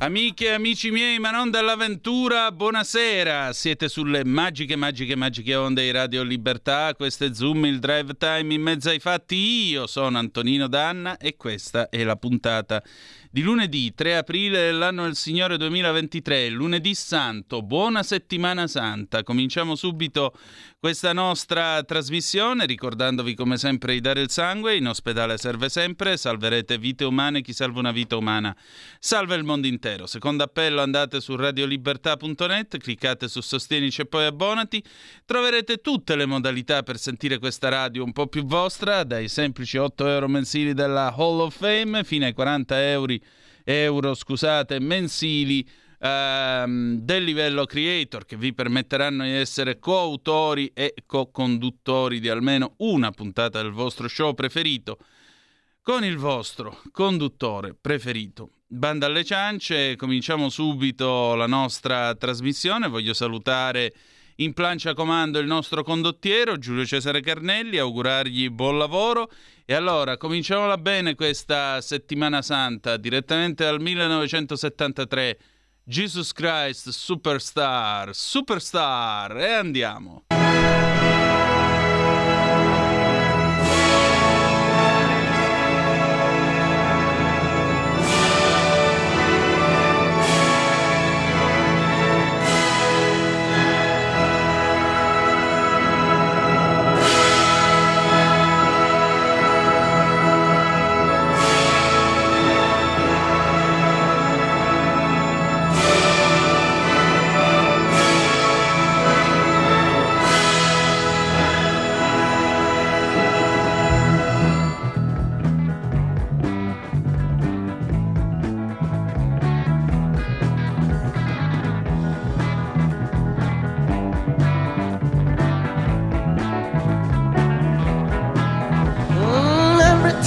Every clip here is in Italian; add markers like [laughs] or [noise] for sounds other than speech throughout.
Amiche e amici miei, ma non dall'avventura, buonasera. Siete sulle magiche, magiche, magiche onde di Radio Libertà. Questo è Zoom, il drive time in mezzo ai fatti. Io sono Antonino Danna e questa è la puntata di lunedì 3 aprile dell'anno del Signore 2023, lunedì santo, buona settimana santa. Cominciamo subito questa nostra trasmissione ricordandovi come sempre di dare il sangue, in ospedale serve sempre, salverete vite umane, chi salva una vita umana salva il mondo intero. Secondo appello andate su radiolibertà.net, cliccate su Sostienici e poi abbonati, troverete tutte le modalità per sentire questa radio un po' più vostra, dai semplici 8 euro mensili della Hall of Fame fino ai 40 euro euro scusate, mensili ehm, del livello creator che vi permetteranno di essere coautori e co-conduttori di almeno una puntata del vostro show preferito con il vostro conduttore preferito. Banda alle ciance, cominciamo subito la nostra trasmissione. Voglio salutare in plancia comando il nostro condottiero Giulio Cesare Carnelli, augurargli buon lavoro e allora, cominciamola bene questa settimana santa, direttamente dal 1973. Jesus Christ Superstar, Superstar, e andiamo.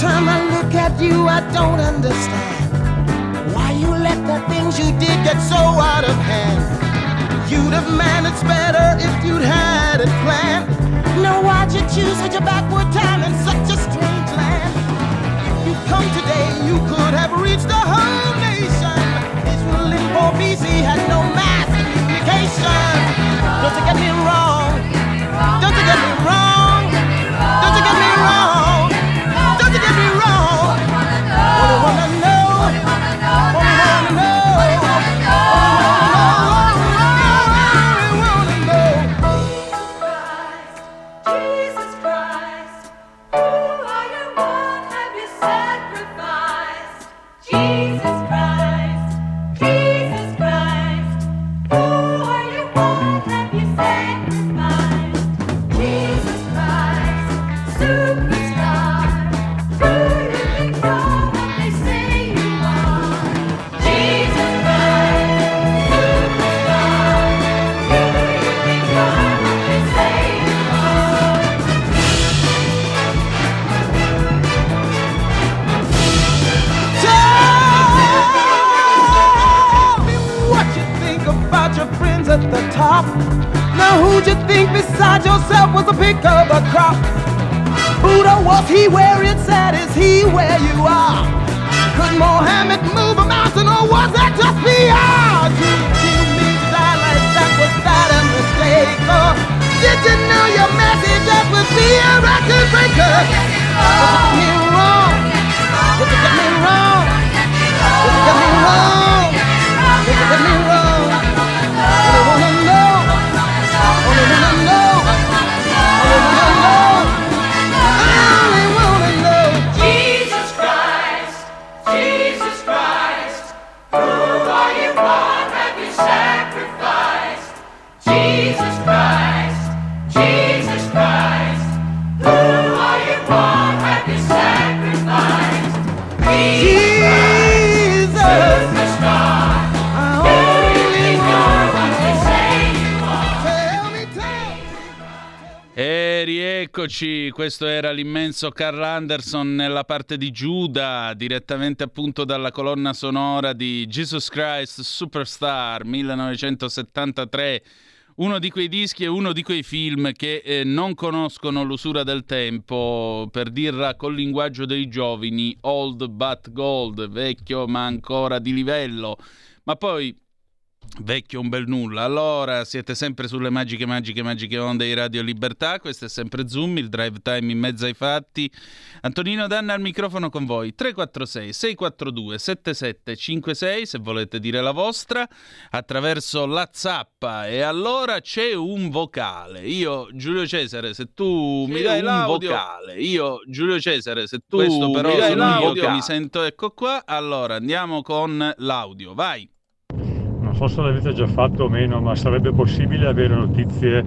time I look at you, I don't understand why you let the things you did get so out of hand. You'd have managed better if you'd had it planned. Now why'd you choose such a backward time in such a strange land? If you come today, you could have reached the whole nation. Israel and BC had no mass communication. Don't get me wrong. Questo era l'immenso Carl Anderson nella parte di Giuda, direttamente appunto dalla colonna sonora di Jesus Christ Superstar 1973 uno di quei dischi e uno di quei film che eh, non conoscono l'usura del tempo, per dirla col linguaggio dei giovani, old but gold, vecchio ma ancora di livello. Ma poi Vecchio un bel nulla. Allora, siete sempre sulle magiche, magiche, magiche onde di Radio Libertà. Questo è sempre Zoom, il drive time in mezzo ai fatti. Antonino Danna al microfono con voi. 346 642 7756 se volete dire la vostra attraverso la zappa. E allora c'è un vocale. Io, Giulio Cesare, se tu c'è mi dai l'audio. vocale. Io, Giulio Cesare, se tu Questo però mi dai l'audio, mi sento ecco qua. Allora andiamo con l'audio. Vai non so se l'avete già fatto o meno, ma sarebbe possibile avere notizie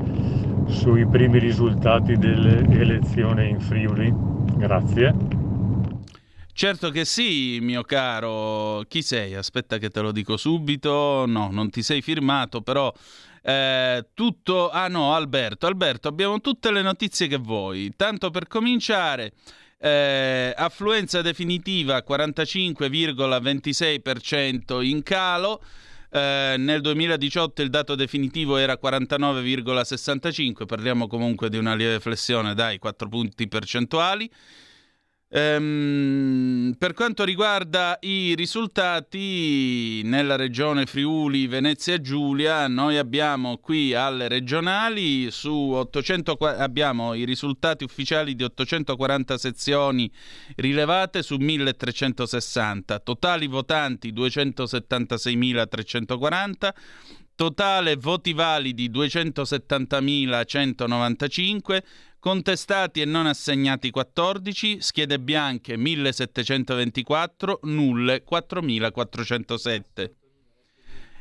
sui primi risultati delle elezioni in Friuli? Grazie. Certo che sì, mio caro. Chi sei? Aspetta che te lo dico subito. No, non ti sei firmato, però eh, tutto... Ah no, Alberto. Alberto, abbiamo tutte le notizie che vuoi. Tanto per cominciare... Eh, affluenza definitiva 45,26% in calo, eh, nel 2018 il dato definitivo era 49,65, parliamo comunque di una lieve flessione, dai, 4 punti percentuali. Ehm, per quanto riguarda i risultati nella regione Friuli, Venezia Giulia, noi abbiamo qui alle regionali su 800, abbiamo i risultati ufficiali di 840 sezioni rilevate su 1360, totali votanti 276.340, totale voti validi 270.195, Contestati e non assegnati 14, schede bianche 1724, nulle 4407.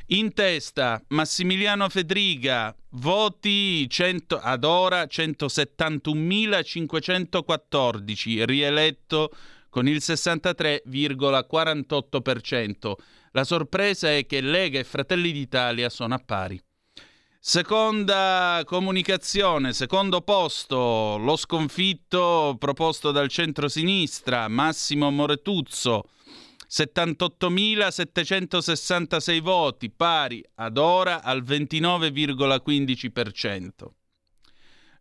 In testa Massimiliano Fedriga, voti 100, ad ora 171.514, rieletto con il 63,48%. La sorpresa è che Lega e Fratelli d'Italia sono a pari. Seconda comunicazione, secondo posto, lo sconfitto proposto dal centro-sinistra, Massimo Moretuzzo, 78.766 voti, pari ad ora al 29,15%.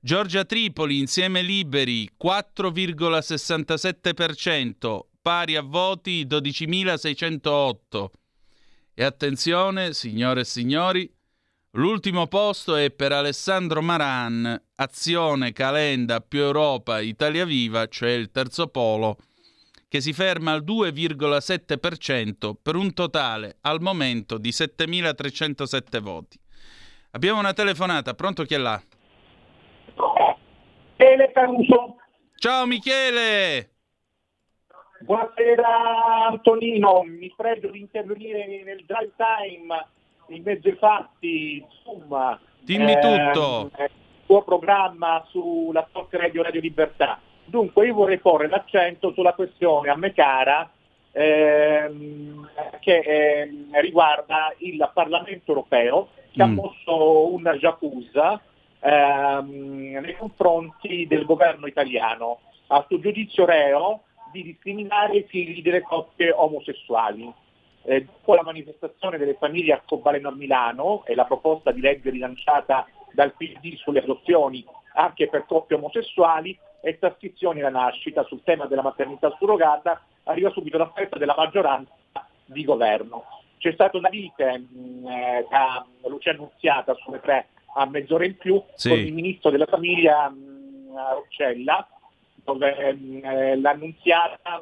Giorgia Tripoli, insieme liberi, 4,67%, pari a voti 12.608. E attenzione, signore e signori, L'ultimo posto è per Alessandro Maran, Azione, Calenda, più Europa, Italia Viva, cioè il terzo polo, che si ferma al 2,7% per un totale al momento di 7.307 voti. Abbiamo una telefonata, pronto chi è là? Michele Caruso. Ciao Michele! Buonasera Antonino, mi pregio di intervenire nel drive time in mezzo ai fatti, insomma, dimmi eh, tutto. Il tuo programma sulla Talk Radio Radio Libertà. Dunque io vorrei porre l'accento sulla questione a me cara ehm, che eh, riguarda il Parlamento europeo che mm. ha mosso una giacusa ehm, nei confronti del governo italiano a suo giudizio reo di discriminare i figli delle coppie omosessuali. Eh, dopo la manifestazione delle famiglie arcobaleno a Milano e la proposta di legge rilanciata dal PD sulle adozioni anche per coppie omosessuali, e trascrizioni alla nascita sul tema della maternità surrogata, arriva subito l'offerta della maggioranza di governo. C'è stata una lite mh, eh, da Lucia Annunziata sulle tre a mezz'ora in più sì. con il ministro della famiglia mh, Roccella, dove mh, eh, l'Annunziata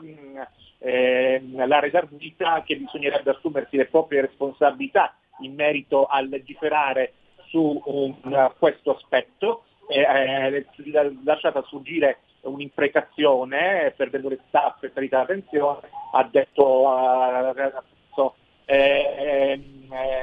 eh, la redarguita che bisognerebbe assumersi le proprie responsabilità in merito a legiferare su un, questo aspetto, eh, lasciata sfuggire un'imprecazione per denurizzato e per la pensione, ha detto uh, eh,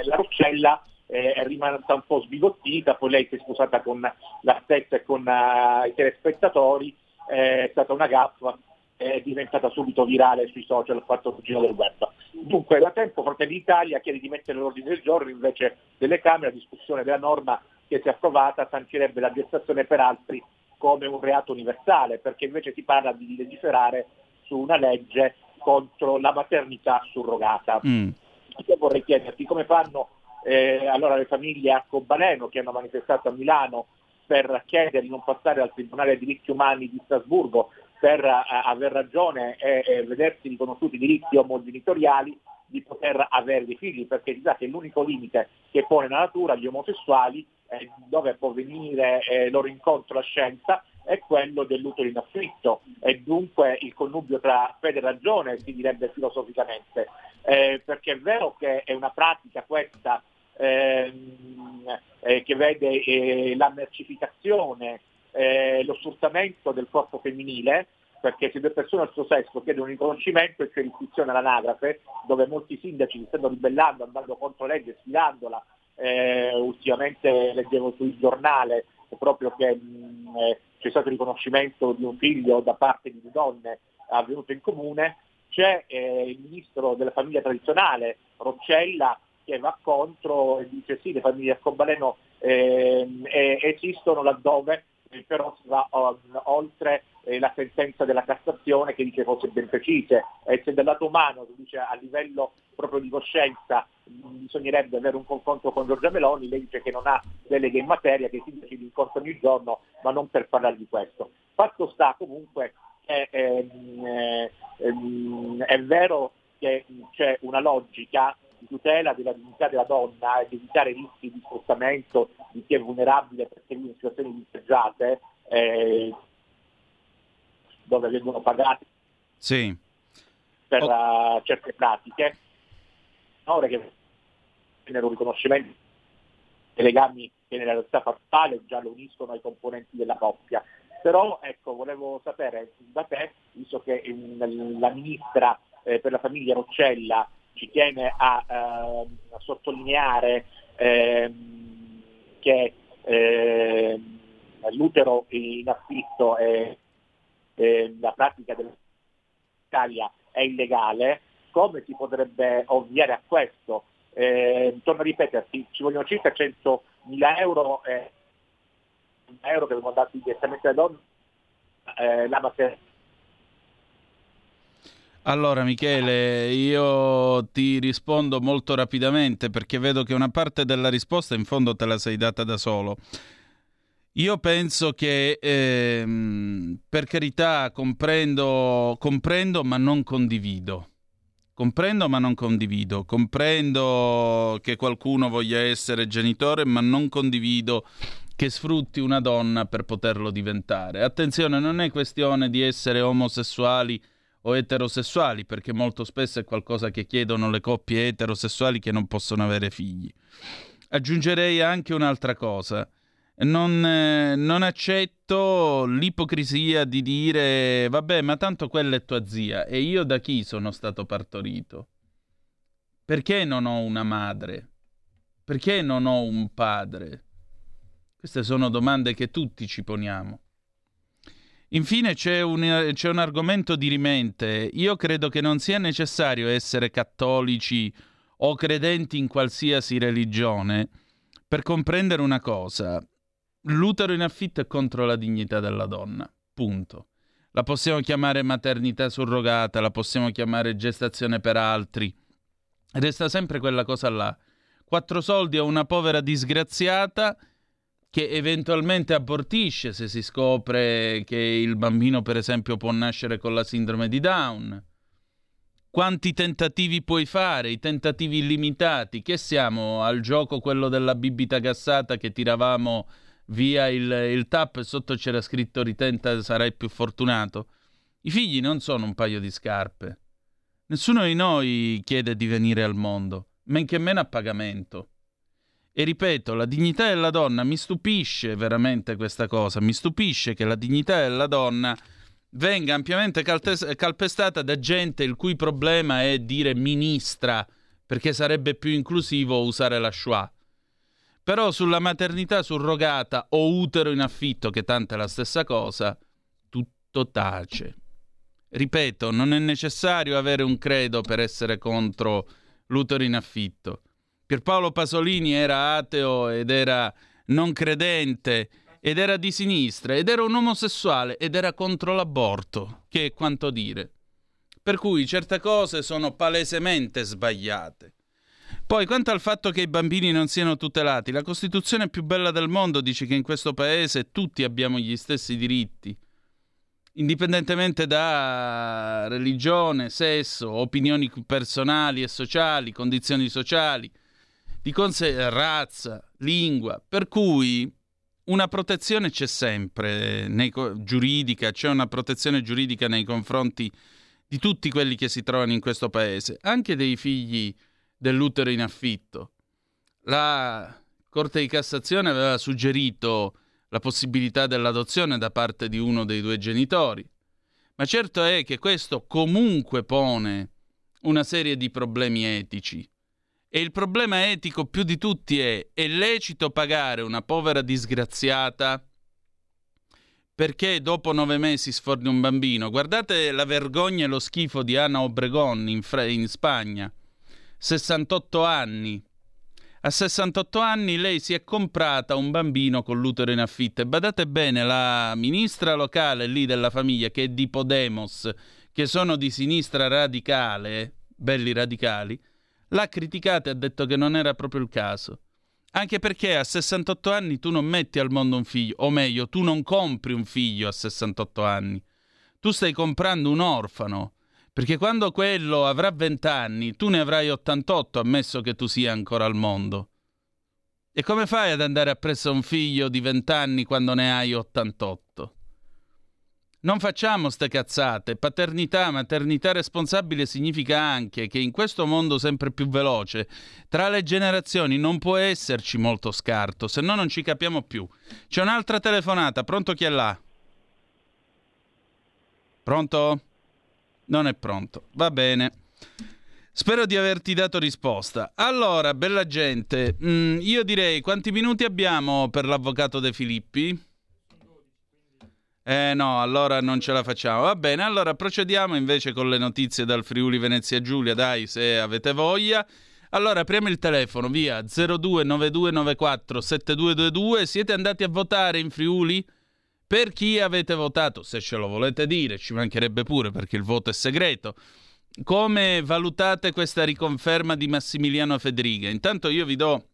la Roccella eh, è rimasta un po' sbigottita, poi lei si è scusata con la stessa e con uh, i telespettatori, è stata una gaffa, è diventata subito virale sui social, ha fatto il giro del web. Dunque da tempo Fratelli d'Italia chiede di mettere l'ordine del giorno invece delle Camere a discussione della norma che se approvata sancirebbe la gestazione per altri come un reato universale, perché invece si parla di legiferare su una legge contro la maternità surrogata. Mm. Io vorrei chiederti come fanno eh, allora le famiglie a Cobaleno che hanno manifestato a Milano per chiedere di non passare al Tribunale dei diritti umani di Strasburgo per uh, aver ragione e, e vedersi riconosciuti i diritti omogenitoriali di poter avere dei figli, perché si sa che l'unico limite che pone la natura agli omosessuali, eh, dove può venire eh, loro incontro la scienza, è quello dell'utero in affitto e dunque il connubio tra fede e ragione si direbbe filosoficamente, eh, perché è vero che è una pratica questa ehm, eh, che vede eh, la mercificazione, eh, lo sfruttamento del corpo femminile, perché se due persone al suo sesso chiedono un riconoscimento e c'è l'iscrizione all'anagrafe, dove molti sindaci si stanno ribellando, andando contro legge, sfidandola, eh, ultimamente leggevo sul giornale proprio che mh, eh, c'è stato il riconoscimento di un figlio da parte di due donne avvenuto in comune, c'è eh, il ministro della famiglia tradizionale, Roccella, che va contro e dice sì, le famiglie arcobaleno eh, esistono laddove però si va oltre eh, la sentenza della Cassazione che dice cose ben precise e se dal lato umano, dice a livello proprio di coscienza bisognerebbe avere un confronto con Giorgia Meloni, lei dice che non ha deleghe in materia, che i sindaci li incontrano ogni giorno, ma non per parlare di questo. Fatto sta comunque che ehm, ehm, è vero che c'è una logica di tutela della dignità della donna e di evitare rischi di spostamento di chi è vulnerabile perché vive in situazioni disagiate, eh, dove vengono pagati sì. per oh. uh, certe pratiche, ora che genera un riconoscimento dei legami che nella realtà fatale già lo uniscono ai componenti della coppia. Però ecco, volevo sapere da te, visto che la ministra eh, per la famiglia Roccella ci tiene a, eh, a sottolineare eh, che eh, l'utero in affitto e la pratica dell'Italia è illegale, come si potrebbe ovviare a questo? Eh, torno a ripeterti, ci vogliono circa 100 mila euro, eh, euro che vengono dati direttamente alle donne, eh, la materia allora Michele, io ti rispondo molto rapidamente perché vedo che una parte della risposta in fondo te la sei data da solo. Io penso che, ehm, per carità, comprendo, comprendo ma non condivido. Comprendo ma non condivido. Comprendo che qualcuno voglia essere genitore ma non condivido che sfrutti una donna per poterlo diventare. Attenzione, non è questione di essere omosessuali o eterosessuali, perché molto spesso è qualcosa che chiedono le coppie eterosessuali che non possono avere figli. Aggiungerei anche un'altra cosa. Non, eh, non, accetto l'ipocrisia di dire vabbè, ma tanto quella è tua zia e io da chi sono stato partorito? Perché non ho una madre? Perché non ho un padre? Queste sono domande che tutti ci poniamo. Infine c'è un, c'è un argomento dirimente. Io credo che non sia necessario essere cattolici o credenti in qualsiasi religione per comprendere una cosa. L'utero in affitto è contro la dignità della donna. Punto. La possiamo chiamare maternità surrogata, la possiamo chiamare gestazione per altri. Resta sempre quella cosa là. Quattro soldi a una povera disgraziata che eventualmente abortisce se si scopre che il bambino, per esempio, può nascere con la sindrome di Down. Quanti tentativi puoi fare? I tentativi illimitati. Che siamo al gioco quello della bibita gassata che tiravamo via il, il tap e sotto c'era scritto ritenta sarai più fortunato? I figli non sono un paio di scarpe. Nessuno di noi chiede di venire al mondo, men che meno a pagamento. E ripeto, la dignità della donna mi stupisce veramente questa cosa, mi stupisce che la dignità della donna venga ampiamente calpestata da gente il cui problema è dire ministra, perché sarebbe più inclusivo usare la schwa. Però sulla maternità surrogata o utero in affitto, che tanto è la stessa cosa, tutto tace. Ripeto, non è necessario avere un credo per essere contro l'utero in affitto. Pierpaolo Pasolini era ateo ed era non credente ed era di sinistra ed era un omosessuale ed era contro l'aborto, che è quanto dire. Per cui certe cose sono palesemente sbagliate. Poi, quanto al fatto che i bambini non siano tutelati, la Costituzione più bella del mondo dice che in questo paese tutti abbiamo gli stessi diritti, indipendentemente da religione, sesso, opinioni personali e sociali, condizioni sociali, di conseguenza razza, lingua, per cui una protezione c'è sempre, nei, giuridica, c'è una protezione giuridica nei confronti di tutti quelli che si trovano in questo paese, anche dei figli dell'utero in affitto. La Corte di Cassazione aveva suggerito la possibilità dell'adozione da parte di uno dei due genitori, ma certo è che questo comunque pone una serie di problemi etici. E il problema etico più di tutti è: è lecito pagare una povera disgraziata perché dopo nove mesi sforni un bambino? Guardate la vergogna e lo schifo di Anna Obregon in, Fre- in Spagna 68 anni. A 68 anni lei si è comprata un bambino con l'utero in affitto e badate bene, la ministra locale lì della famiglia che è di Podemos, che sono di sinistra radicale, belli radicali, l'ha criticata e ha detto che non era proprio il caso. Anche perché a 68 anni tu non metti al mondo un figlio, o meglio, tu non compri un figlio a 68 anni. Tu stai comprando un orfano perché quando quello avrà 20 anni, tu ne avrai 88, ammesso che tu sia ancora al mondo. E come fai ad andare appresso a un figlio di 20 anni quando ne hai 88? Non facciamo ste cazzate. Paternità, maternità responsabile significa anche che in questo mondo sempre più veloce, tra le generazioni non può esserci molto scarto, se no non ci capiamo più. C'è un'altra telefonata, pronto chi è là? Pronto? Non è pronto. Va bene. Spero di averti dato risposta. Allora, bella gente, mm, io direi quanti minuti abbiamo per l'avvocato De Filippi? Eh no, allora non ce la facciamo. Va bene, allora procediamo invece con le notizie dal Friuli Venezia Giulia, dai, se avete voglia. Allora, apriamo il telefono, via 029294 7222. Siete andati a votare in Friuli? Per chi avete votato, se ce lo volete dire, ci mancherebbe pure perché il voto è segreto. Come valutate questa riconferma di Massimiliano Federiga? Intanto io vi do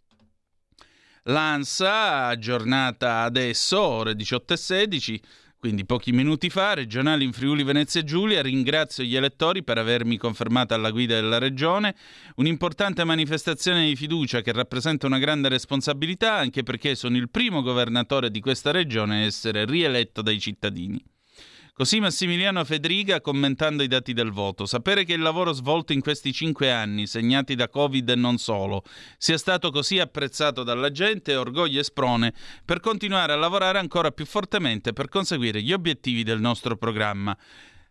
l'ANSA aggiornata adesso, ore 18 e 16 quindi pochi minuti fa, regionale in Friuli Venezia Giulia, ringrazio gli elettori per avermi confermato alla guida della regione, un'importante manifestazione di fiducia che rappresenta una grande responsabilità anche perché sono il primo governatore di questa regione a essere rieletto dai cittadini. Così Massimiliano Federiga commentando i dati del voto. Sapere che il lavoro svolto in questi cinque anni, segnati da Covid e non solo, sia stato così apprezzato dalla gente è orgoglio e sprone per continuare a lavorare ancora più fortemente per conseguire gli obiettivi del nostro programma.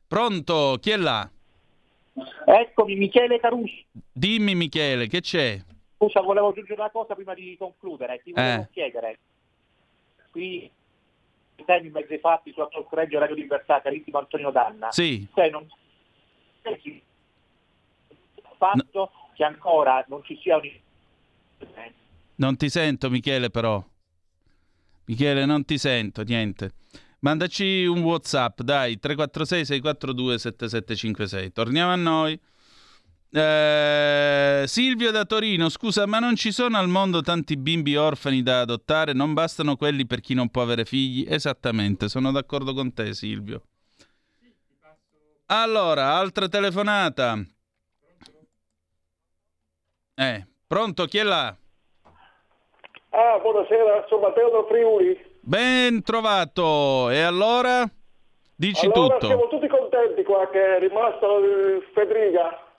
Pronto? Chi è là? Eccomi, Michele Caruso. Dimmi Michele, che c'è? Scusa, volevo aggiungere una cosa prima di concludere. Ti volevo eh. chiedere. Qui temi mezzi fatti sulla Talk Radio Radio Libertà, carissimo Antonio Danna. Sì. Cioè, non il fatto no. che ancora non ci sia un... Non ti sento Michele però. Michele non ti sento, niente. Mandaci un Whatsapp, dai, 346 642 7756. Torniamo a noi. Eh, Silvio da Torino, scusa, ma non ci sono al mondo tanti bimbi orfani da adottare? Non bastano quelli per chi non può avere figli? Esattamente, sono d'accordo con te, Silvio. Allora, altra telefonata. Eh, pronto, chi è là? Ah, buonasera, sono Matteo da Friuli. Ben trovato. E allora? Dici allora, tutto. Siamo tutti contenti qua che è rimasto il Federica.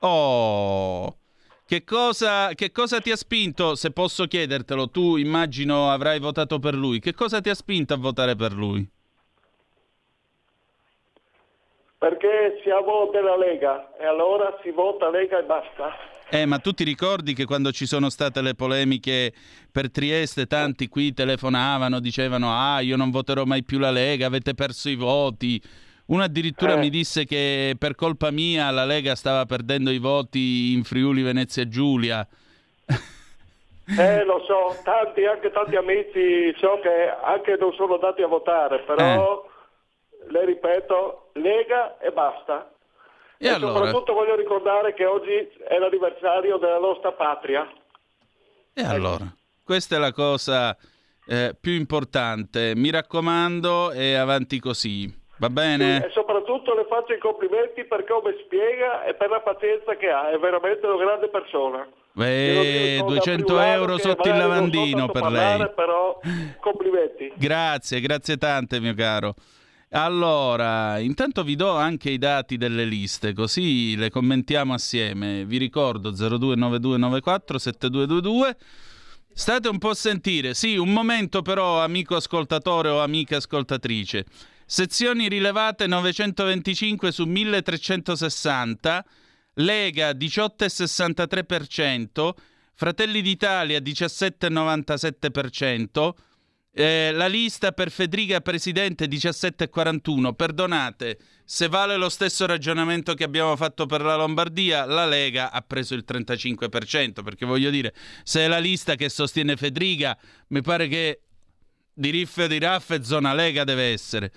Oh, che cosa, che cosa, ti ha spinto, se posso chiedertelo, tu immagino avrai votato per lui, che cosa ti ha spinto a votare per lui? Perché siamo della Lega e allora si vota Lega e basta. Eh, ma tu ti ricordi che quando ci sono state le polemiche per Trieste, tanti qui telefonavano, dicevano ah io non voterò mai più la Lega, avete perso i voti. Uno addirittura eh. mi disse che per colpa mia la Lega stava perdendo i voti in Friuli Venezia Giulia. [laughs] Eh, lo so, tanti, anche tanti amici so che anche non sono andati a votare, però eh. le ripeto, Lega e basta. E, e allora? soprattutto voglio ricordare che oggi è l'anniversario della nostra patria. E allora? Questa è la cosa eh, più importante. Mi raccomando e avanti così. Va bene? E soprattutto le faccio i complimenti per come spiega e per la pazienza che ha, è veramente una grande persona. Beh, 200 euro sotto il lavandino per parlare, lei. Però complimenti. Grazie, grazie tante mio caro. Allora, intanto vi do anche i dati delle liste, così le commentiamo assieme. Vi ricordo 029294 7222. State un po' a sentire, sì, un momento però, amico ascoltatore o amica ascoltatrice. Sezioni rilevate 925 su 1360, Lega 18,63%, Fratelli d'Italia 17,97%, eh, la lista per Federica Presidente 17,41. Perdonate, se vale lo stesso ragionamento che abbiamo fatto per la Lombardia, la Lega ha preso il 35%, perché voglio dire, se è la lista che sostiene Federica, mi pare che di riffe di raffe zona Lega deve essere.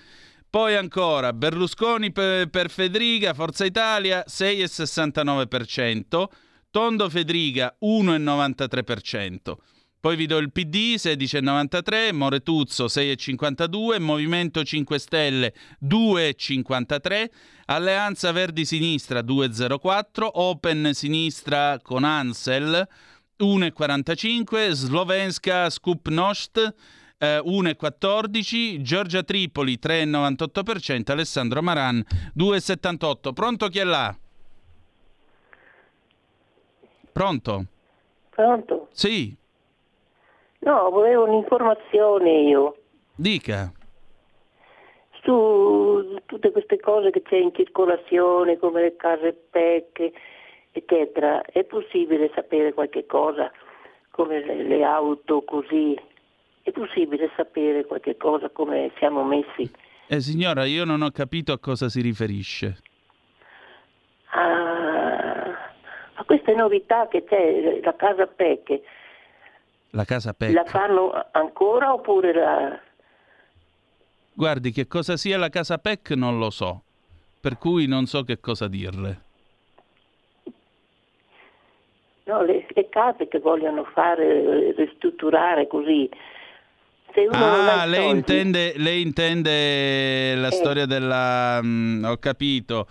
Poi ancora Berlusconi per, per Federica, Forza Italia 6,69%, Tondo Federica 1,93%. Poi vi do il PD 16,93, Moretuzzo 6,52, Movimento 5 Stelle 2,53, Alleanza Verdi Sinistra 2,04, Open Sinistra con Ansel 1,45, Slovenska Skupnost eh, 1,14, Giorgia Tripoli 3,98%, Alessandro Maran 2,78%. Pronto chi è là? Pronto? Pronto? Sì. No, volevo un'informazione io. Dica. Su tutte queste cose che c'è in circolazione, come le case PEC, eccetera, è possibile sapere qualche cosa, come le, le auto così, è possibile sapere qualche cosa come siamo messi? Eh, signora, io non ho capito a cosa si riferisce. Ah, a queste novità che c'è, la casa PEC. La casa PEC? La fanno ancora oppure la... Guardi, che cosa sia la casa PEC non lo so, per cui non so che cosa dirle. No, le, le case che vogliono fare, ristrutturare così, ah, lei intende, lei intende, la eh. storia della... Mh, mm, ho capito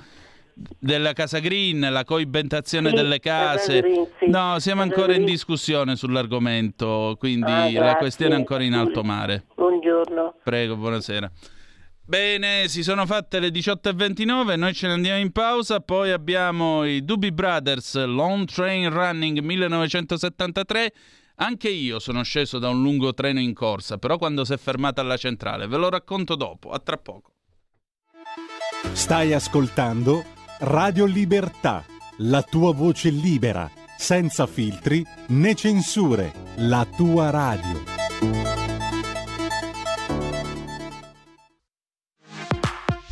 della Casa Green, la coibentazione sì, delle case. Green, sì. No, siamo ancora Green. in discussione sull'argomento, quindi ah, la questione è ancora in alto mare. Buongiorno. Prego, buonasera. Bene, si sono fatte le 18.29, noi ce ne andiamo in pausa, poi abbiamo i Doobie Brothers Long Train Running 1973 anche io sono sceso da un lungo treno in corsa, però quando si è fermata alla centrale, ve lo racconto dopo, a tra poco. Stai ascoltando Radio Libertà, la tua voce libera, senza filtri né censure, la tua radio.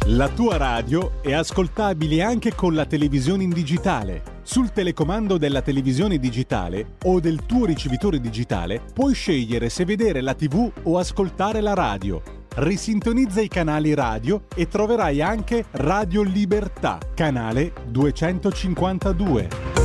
La tua radio è ascoltabile anche con la televisione in digitale. Sul telecomando della televisione digitale o del tuo ricevitore digitale puoi scegliere se vedere la TV o ascoltare la radio. Risintonizza i canali radio e troverai anche Radio Libertà, canale 252.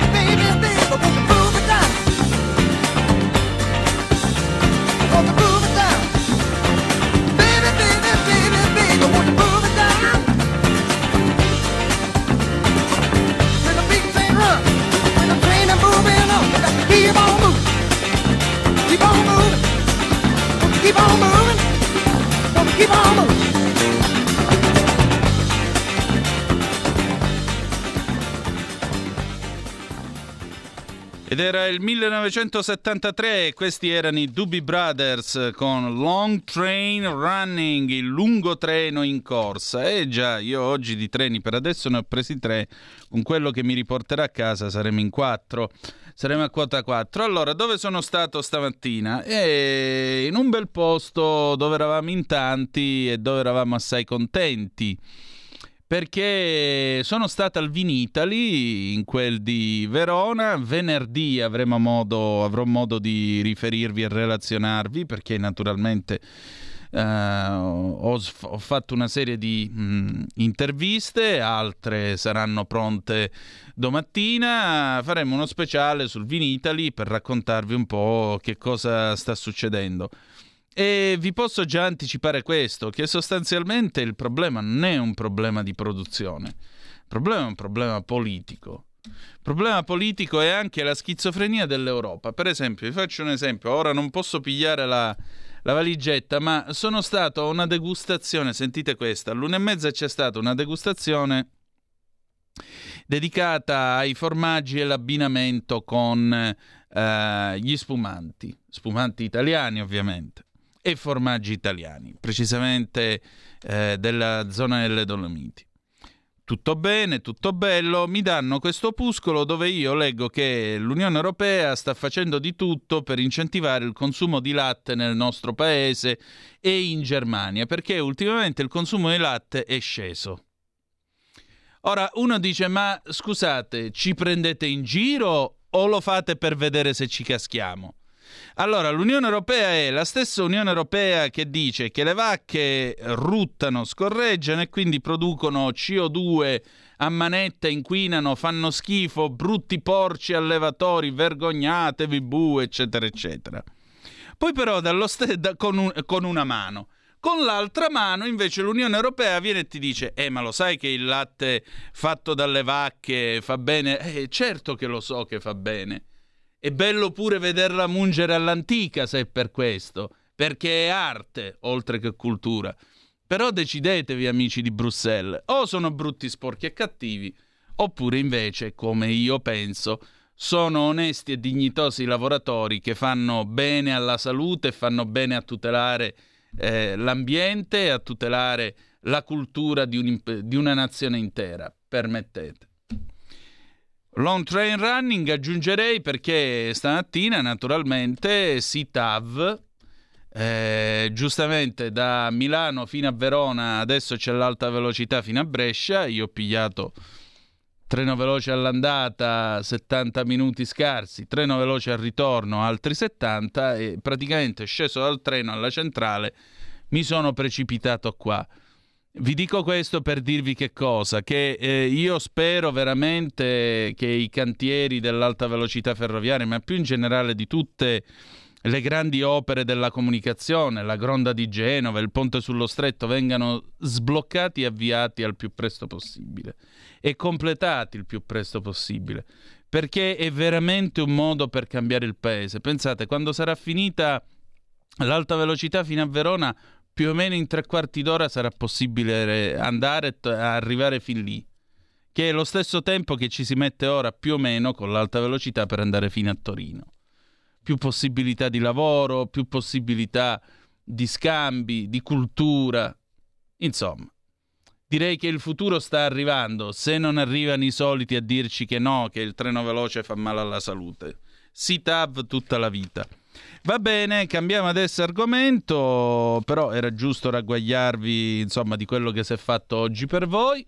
Ed il 1973 e questi erano i Doobie Brothers con Long Train Running, il lungo treno in corsa. E già, io oggi di treni per adesso ne ho presi tre, con quello che mi riporterà a casa saremo in quattro, saremo a quota 4. Allora, dove sono stato stamattina? E in un bel posto dove eravamo in tanti e dove eravamo assai contenti perché sono stato al Vinitali, in quel di Verona, venerdì modo, avrò modo di riferirvi e relazionarvi perché naturalmente uh, ho, ho, fatto una serie di mh, mm, interviste, altre saranno pronte domattina, faremo uno speciale sul Vinitali per raccontarvi un po' che cosa sta succedendo. E vi posso già anticipare questo, che sostanzialmente il problema non è un problema di produzione, il problema è un problema politico. Il problema politico è anche la schizofrenia dell'Europa. Per esempio, vi faccio un esempio, ora non posso pigliare la, la valigetta, ma sono stato a una degustazione, sentite questa, all'una e mezza c'è stata una degustazione dedicata ai formaggi e l'abbinamento con eh, gli spumanti, spumanti italiani ovviamente e formaggi italiani, precisamente eh, della zona delle Dolomiti. Tutto bene, tutto bello, mi danno questo opuscolo dove io leggo che l'Unione Europea sta facendo di tutto per incentivare il consumo di latte nel nostro paese e in Germania, perché ultimamente il consumo di latte è sceso. Ora uno dice: Ma scusate, ci prendete in giro o lo fate per vedere se ci caschiamo? Allora, l'Unione Europea è la stessa Unione Europea che dice che le vacche ruttano, scorreggiano e quindi producono CO2 a manetta, inquinano, fanno schifo, brutti porci allevatori, vergognatevi, bu, eccetera, eccetera. Poi però st- da, con, un, con una mano. Con l'altra mano invece l'Unione Europea viene e ti dice Eh ma lo sai che il latte fatto dalle vacche fa bene? Eh certo che lo so che fa bene. È bello pure vederla mungere all'antica se è per questo, perché è arte oltre che cultura. Però decidetevi, amici di Bruxelles, o sono brutti, sporchi e cattivi, oppure invece, come io penso, sono onesti e dignitosi lavoratori che fanno bene alla salute fanno bene a tutelare eh, l'ambiente e a tutelare la cultura di, un, di una nazione intera. Permettete. Long train running aggiungerei perché stamattina naturalmente SITAV, eh, giustamente da Milano fino a Verona adesso c'è l'alta velocità fino a Brescia, io ho pigliato treno veloce all'andata 70 minuti scarsi, treno veloce al ritorno altri 70 e praticamente sceso dal treno alla centrale mi sono precipitato qua. Vi dico questo per dirvi che cosa, che eh, io spero veramente che i cantieri dell'alta velocità ferroviaria, ma più in generale di tutte le grandi opere della comunicazione, la Gronda di Genova, il ponte sullo stretto, vengano sbloccati e avviati al più presto possibile e completati il più presto possibile, perché è veramente un modo per cambiare il paese. Pensate, quando sarà finita l'alta velocità fino a Verona, più o meno in tre quarti d'ora sarà possibile andare e arrivare fin lì, che è lo stesso tempo che ci si mette ora più o meno con l'alta velocità per andare fino a Torino. Più possibilità di lavoro, più possibilità di scambi, di cultura. Insomma, direi che il futuro sta arrivando, se non arrivano i soliti a dirci che no, che il treno veloce fa male alla salute. Si TAV tutta la vita. Va bene, cambiamo adesso argomento, però era giusto ragguagliarvi insomma di quello che si è fatto oggi per voi.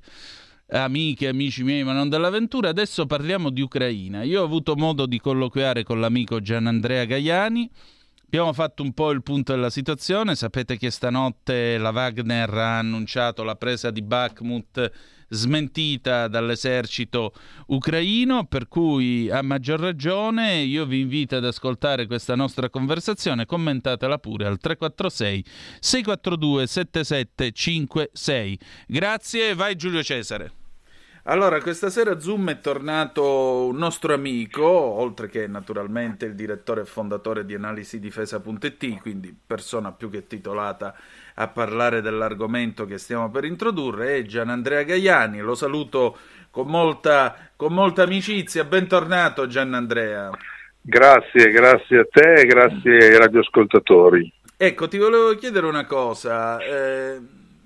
Amiche amici miei, ma non dell'avventura, adesso parliamo di Ucraina. Io ho avuto modo di colloquiare con l'amico Gianandrea Gaiani Abbiamo fatto un po' il punto della situazione, sapete che stanotte la Wagner ha annunciato la presa di Bakhmut smentita dall'esercito ucraino, per cui a maggior ragione io vi invito ad ascoltare questa nostra conversazione, commentatela pure al 346 642 7756. Grazie, vai Giulio Cesare. Allora, questa sera Zoom è tornato un nostro amico, oltre che naturalmente il direttore e fondatore di analisidifesa.it, quindi persona più che titolata a parlare dell'argomento che stiamo per introdurre, è Gian Andrea Gaiani. Lo saluto con molta, con molta amicizia. Bentornato Gian Andrea. Grazie, grazie a te e grazie ai radioascoltatori. Ecco, ti volevo chiedere una cosa. Eh,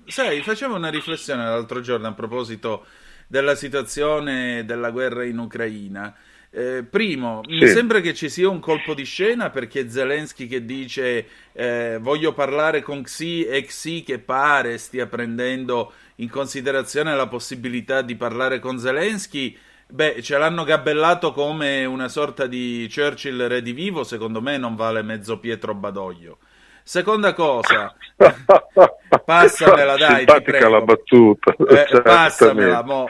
sai, facevo una riflessione l'altro giorno a proposito della situazione della guerra in Ucraina. Eh, primo, sì. mi sembra che ci sia un colpo di scena perché Zelensky che dice eh, voglio parlare con Xi e Xi che pare stia prendendo in considerazione la possibilità di parlare con Zelensky. Beh, ce l'hanno gabellato come una sorta di Churchill redivivo, secondo me non vale mezzo Pietro Badoglio. Seconda cosa, [laughs] passamela dai, Simpatica la battuta. Eh, passamela, mo.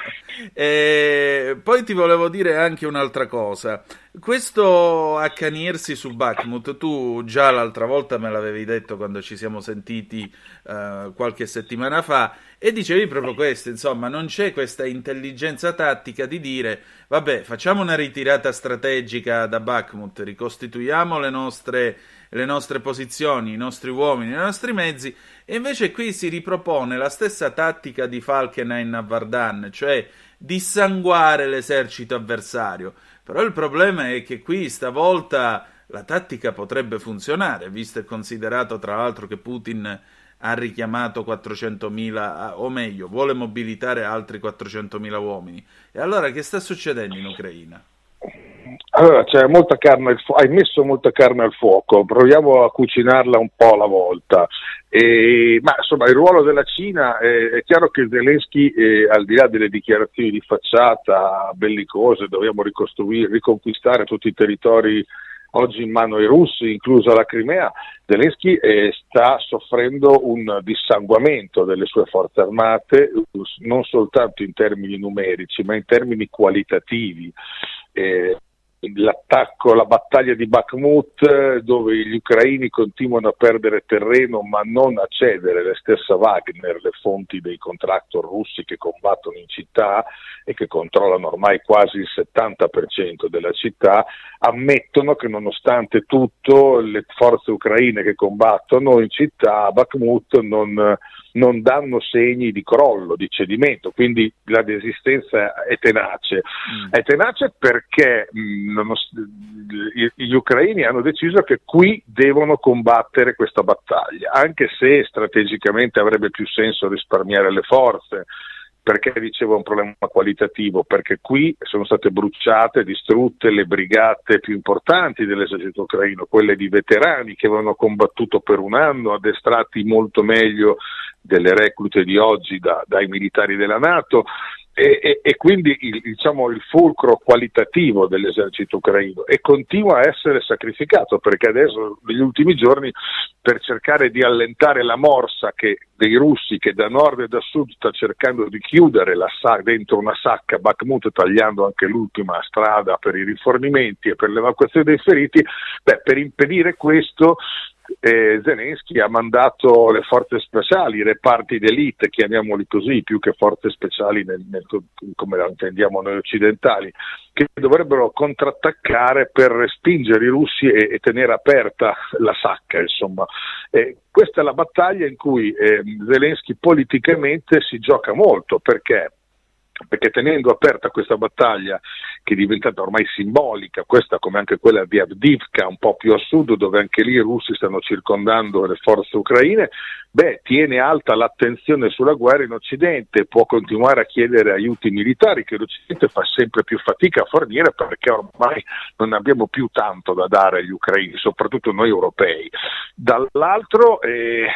Eh, poi ti volevo dire anche un'altra cosa. Questo accanirsi su Bakhmut, tu già l'altra volta me l'avevi detto quando ci siamo sentiti uh, qualche settimana fa e dicevi proprio questo, insomma, non c'è questa intelligenza tattica di dire vabbè, facciamo una ritirata strategica da Bakhmut, ricostituiamo le nostre le nostre posizioni, i nostri uomini, i nostri mezzi, e invece qui si ripropone la stessa tattica di Falkenhayn a Vardan, cioè dissanguare l'esercito avversario. Però il problema è che qui stavolta la tattica potrebbe funzionare, visto e considerato tra l'altro che Putin ha richiamato 400.000, o meglio, vuole mobilitare altri 400.000 uomini. E allora che sta succedendo in Ucraina? Allora, fu- hai messo molta carne al fuoco, proviamo a cucinarla un po' alla volta. E, ma insomma, il ruolo della Cina eh, è chiaro che Zelensky, eh, al di là delle dichiarazioni di facciata bellicose, dobbiamo riconquistare tutti i territori oggi in mano ai russi, inclusa la Crimea, Zelensky eh, sta soffrendo un dissanguamento delle sue forze armate, non soltanto in termini numerici, ma in termini qualitativi. Eh, l'attacco, la battaglia di Bakhmut dove gli ucraini continuano a perdere terreno ma non a cedere, le stesse Wagner, le fonti dei contractor russi che combattono in città e che controllano ormai quasi il 70% della città, ammettono che nonostante tutto le forze ucraine che combattono in città a Bakhmut non non danno segni di crollo, di cedimento, quindi la desistenza è tenace. Mm. È tenace perché mh, mm, gli ucraini hanno deciso che qui devono combattere questa battaglia, anche se strategicamente avrebbe più senso risparmiare le forze. Perché dicevo un problema qualitativo? Perché qui sono state bruciate, distrutte le brigate più importanti dell'esercito ucraino, quelle di veterani che avevano combattuto per un anno, addestrati molto meglio delle reclute di oggi da, dai militari della Nato e, e, e quindi il, diciamo, il, fulcro qualitativo dell'esercito ucraino e continua a essere sacrificato perché adesso negli ultimi giorni per cercare di allentare la morsa che, dei russi che da nord e da sud sta cercando di chiudere la, dentro una sacca Bakhmut tagliando anche l'ultima strada per i rifornimenti e per l'evacuazione dei feriti, beh, per impedire questo eh, Zelensky ha mandato le forze speciali, i reparti d'elite, chiamiamoli così, più che forze speciali nel, nel, come lo intendiamo noi occidentali, che dovrebbero contrattaccare per respingere i russi e, e tenere aperta la sacca. Insomma. Eh, questa è la battaglia in cui eh, Zelensky politicamente si gioca molto perché perché tenendo aperta questa battaglia che è diventata ormai simbolica, questa come anche quella di Avdivka un po' più a sud dove anche lì i russi stanno circondando le forze ucraine, beh, tiene alta l'attenzione sulla guerra in Occidente, può continuare a chiedere aiuti militari che l'Occidente fa sempre più fatica a fornire perché ormai non abbiamo più tanto da dare agli ucraini, soprattutto noi europei. Dall'altro eh,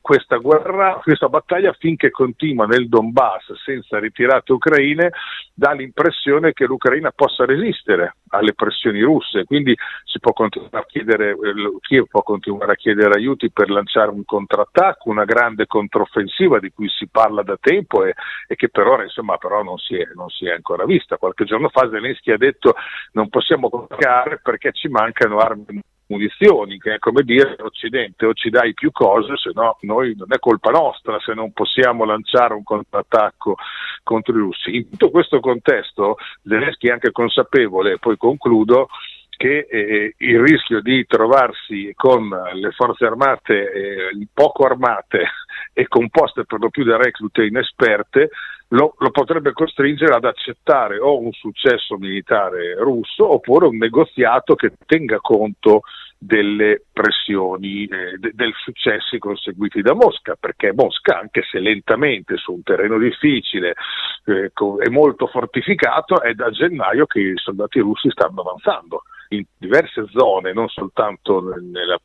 questa guerra, questa battaglia finché continua nel Donbass senza ritirate ucraine dà l'impressione che l'Ucraina possa resistere alle pressioni russe, quindi si può continuare a chiedere, eh, Kiev può continuare a chiedere aiuti per lanciare un contrattacco, una grande controffensiva di cui si parla da tempo e, e che per ora insomma, però non si, è, non si, è, ancora vista. Qualche giorno fa Zelensky ha detto non possiamo contraccare perché ci mancano armi munizioni, che è come dire Occidente o ci dai più cose, se no noi non è colpa nostra se non possiamo lanciare un contrattacco contro i russi. In tutto questo contesto Zelensky è anche consapevole, poi concludo, che eh, il rischio di trovarsi con le forze armate eh, poco armate [laughs] e composte per lo più da reclute inesperte lo, lo, potrebbe costringere ad accettare o un successo militare russo oppure un negoziato che tenga conto delle pressioni, eh, de- dei successi conseguiti da Mosca, perché Mosca, anche se lentamente su un terreno difficile eh, e molto fortificato, è da gennaio che i soldati russi stanno avanzando in diverse zone, non soltanto nella,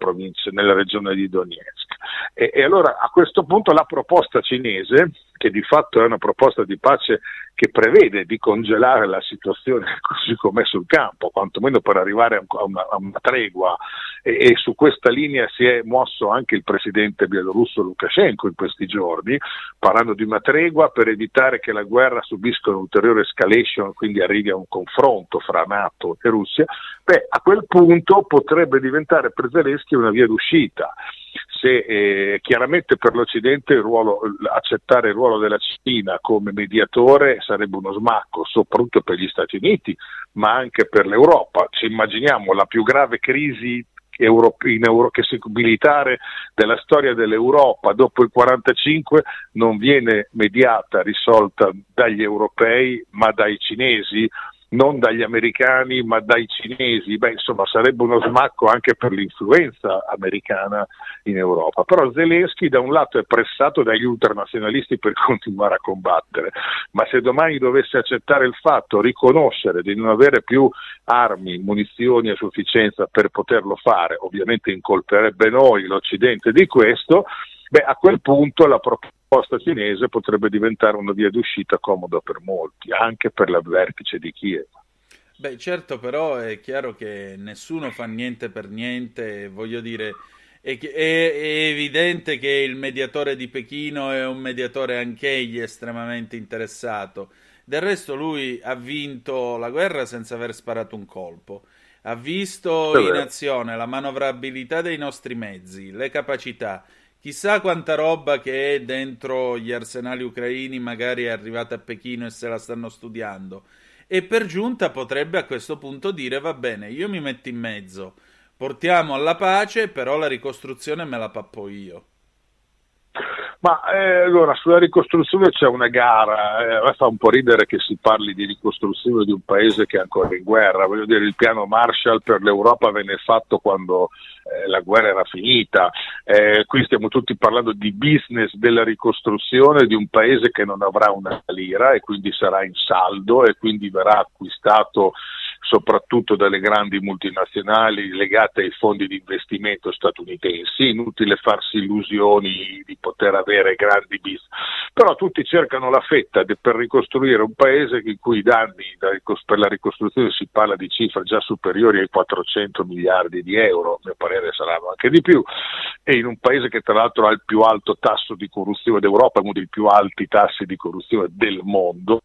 nella regione di Donetsk. E, e allora a questo punto la proposta cinese, che di fatto è una proposta di pace che prevede di congelare la situazione [laughs] così com'è sul campo, quantomeno per arrivare a una, a una tregua. E, e, su questa linea si è mosso anche il presidente bielorusso Lukashenko in questi giorni, parlando di una tregua per evitare che la guerra subisca un'ulteriore escalation, quindi arrivi a un confronto fra Nato e Russia, beh, a quel punto potrebbe diventare per Zelensky una via d'uscita. Se eh, chiaramente per l'Occidente il ruolo, accettare il ruolo della Cina come mediatore sarebbe uno smacco, soprattutto per gli Stati Uniti, ma anche per l'Europa. Ci immaginiamo la più grave crisi Euro, che militare della storia dell'Europa dopo il 1945 non viene mediata, risolta dagli europei ma dai cinesi non dagli americani ma dai cinesi, beh insomma sarebbe uno smacco anche per l'influenza americana in Europa. Però Zelensky da un lato è pressato dagli ultranazionalisti per [laughs] continuare a combattere, ma se domani dovesse accettare il fatto, riconoscere di non avere più armi, munizioni a sufficienza per poterlo fare, ovviamente incolperebbe noi, l'Occidente di questo, beh a quel punto la proposta proposta cinese potrebbe diventare una via d'uscita comoda per molti, anche per il vertice di Kiev. Beh, certo, però è chiaro che nessuno fa niente per niente, voglio dire, è, è, è evidente che il mediatore di Pechino è un mediatore anch'egli estremamente interessato. Del resto lui ha vinto la guerra senza aver sparato un colpo. Ha visto in azione la manovrabilità dei nostri mezzi, le capacità, Chissà quanta roba che è dentro gli arsenali ucraini magari è arrivata a Pechino e se la stanno studiando. E per giunta potrebbe a questo punto dire va bene, io mi metto in mezzo, portiamo alla pace, però la ricostruzione me la pappo io. Ma eh, allora sulla ricostruzione c'è una gara, eh, fa un po' ridere che si parli di ricostruzione di un paese che è ancora in guerra, voglio dire il piano Marshall per l'Europa venne fatto quando eh, la guerra era finita, eh, qui stiamo tutti parlando di business della ricostruzione di un paese che non avrà una lira e quindi sarà in saldo e quindi verrà acquistato soprattutto dalle grandi multinazionali legate ai fondi di investimento statunitensi, inutile farsi illusioni di poter avere grandi business, però tutti cercano la fetta per ricostruire un paese in cui i danni per la ricostruzione si parla di cifre già superiori ai 400 miliardi di euro, a mio parere saranno anche di più, e in un paese che tra l'altro ha il più alto tasso di corruzione d'Europa, uno dei più alti tassi di corruzione del mondo,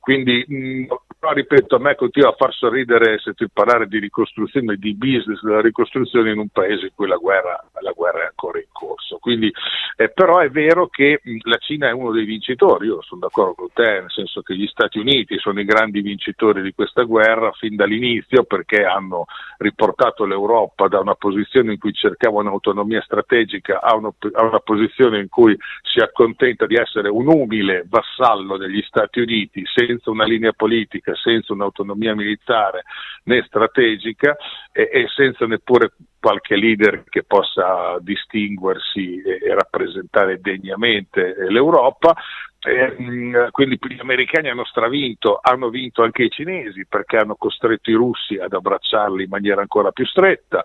quindi mh, ripeto, a me continua a far sorridere sentir parlare di ricostruzione, di business della ricostruzione in un paese in cui la guerra, la guerra è ancora in corso. Quindi, eh, però è vero che la Cina è uno dei vincitori, io sono d'accordo con te, nel senso che gli Stati Uniti sono i grandi vincitori di questa guerra fin dall'inizio perché hanno riportato l'Europa da una posizione in cui cercava un'autonomia strategica a, uno, a una posizione in cui si accontenta di essere un umile vassallo degli Stati Uniti senza una linea politica, senza un'autonomia militare né strategica e, e senza neppure qualche leader che possa distinguersi e rappresentare degnamente l'Europa, eh, quindi gli americani hanno stravinto, hanno vinto anche i cinesi perché hanno costretto i russi ad abbracciarli in maniera ancora più stretta,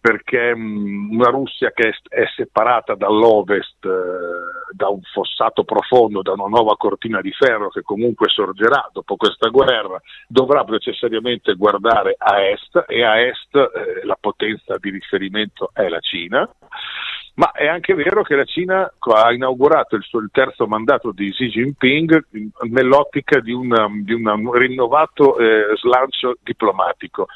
perché una Russia che è, è separata dall'ovest eh, da un fossato profondo, da una nuova cortina di ferro che comunque sorgerà dopo questa guerra, dovrà necessariamente guardare a est e a est eh, la potenza di riferimento è la Cina ma è anche vero che la Cina ha inaugurato il suo il terzo mandato di Xi Jinping nell'ottica di, una, di un rinnovato eh, slancio diplomatico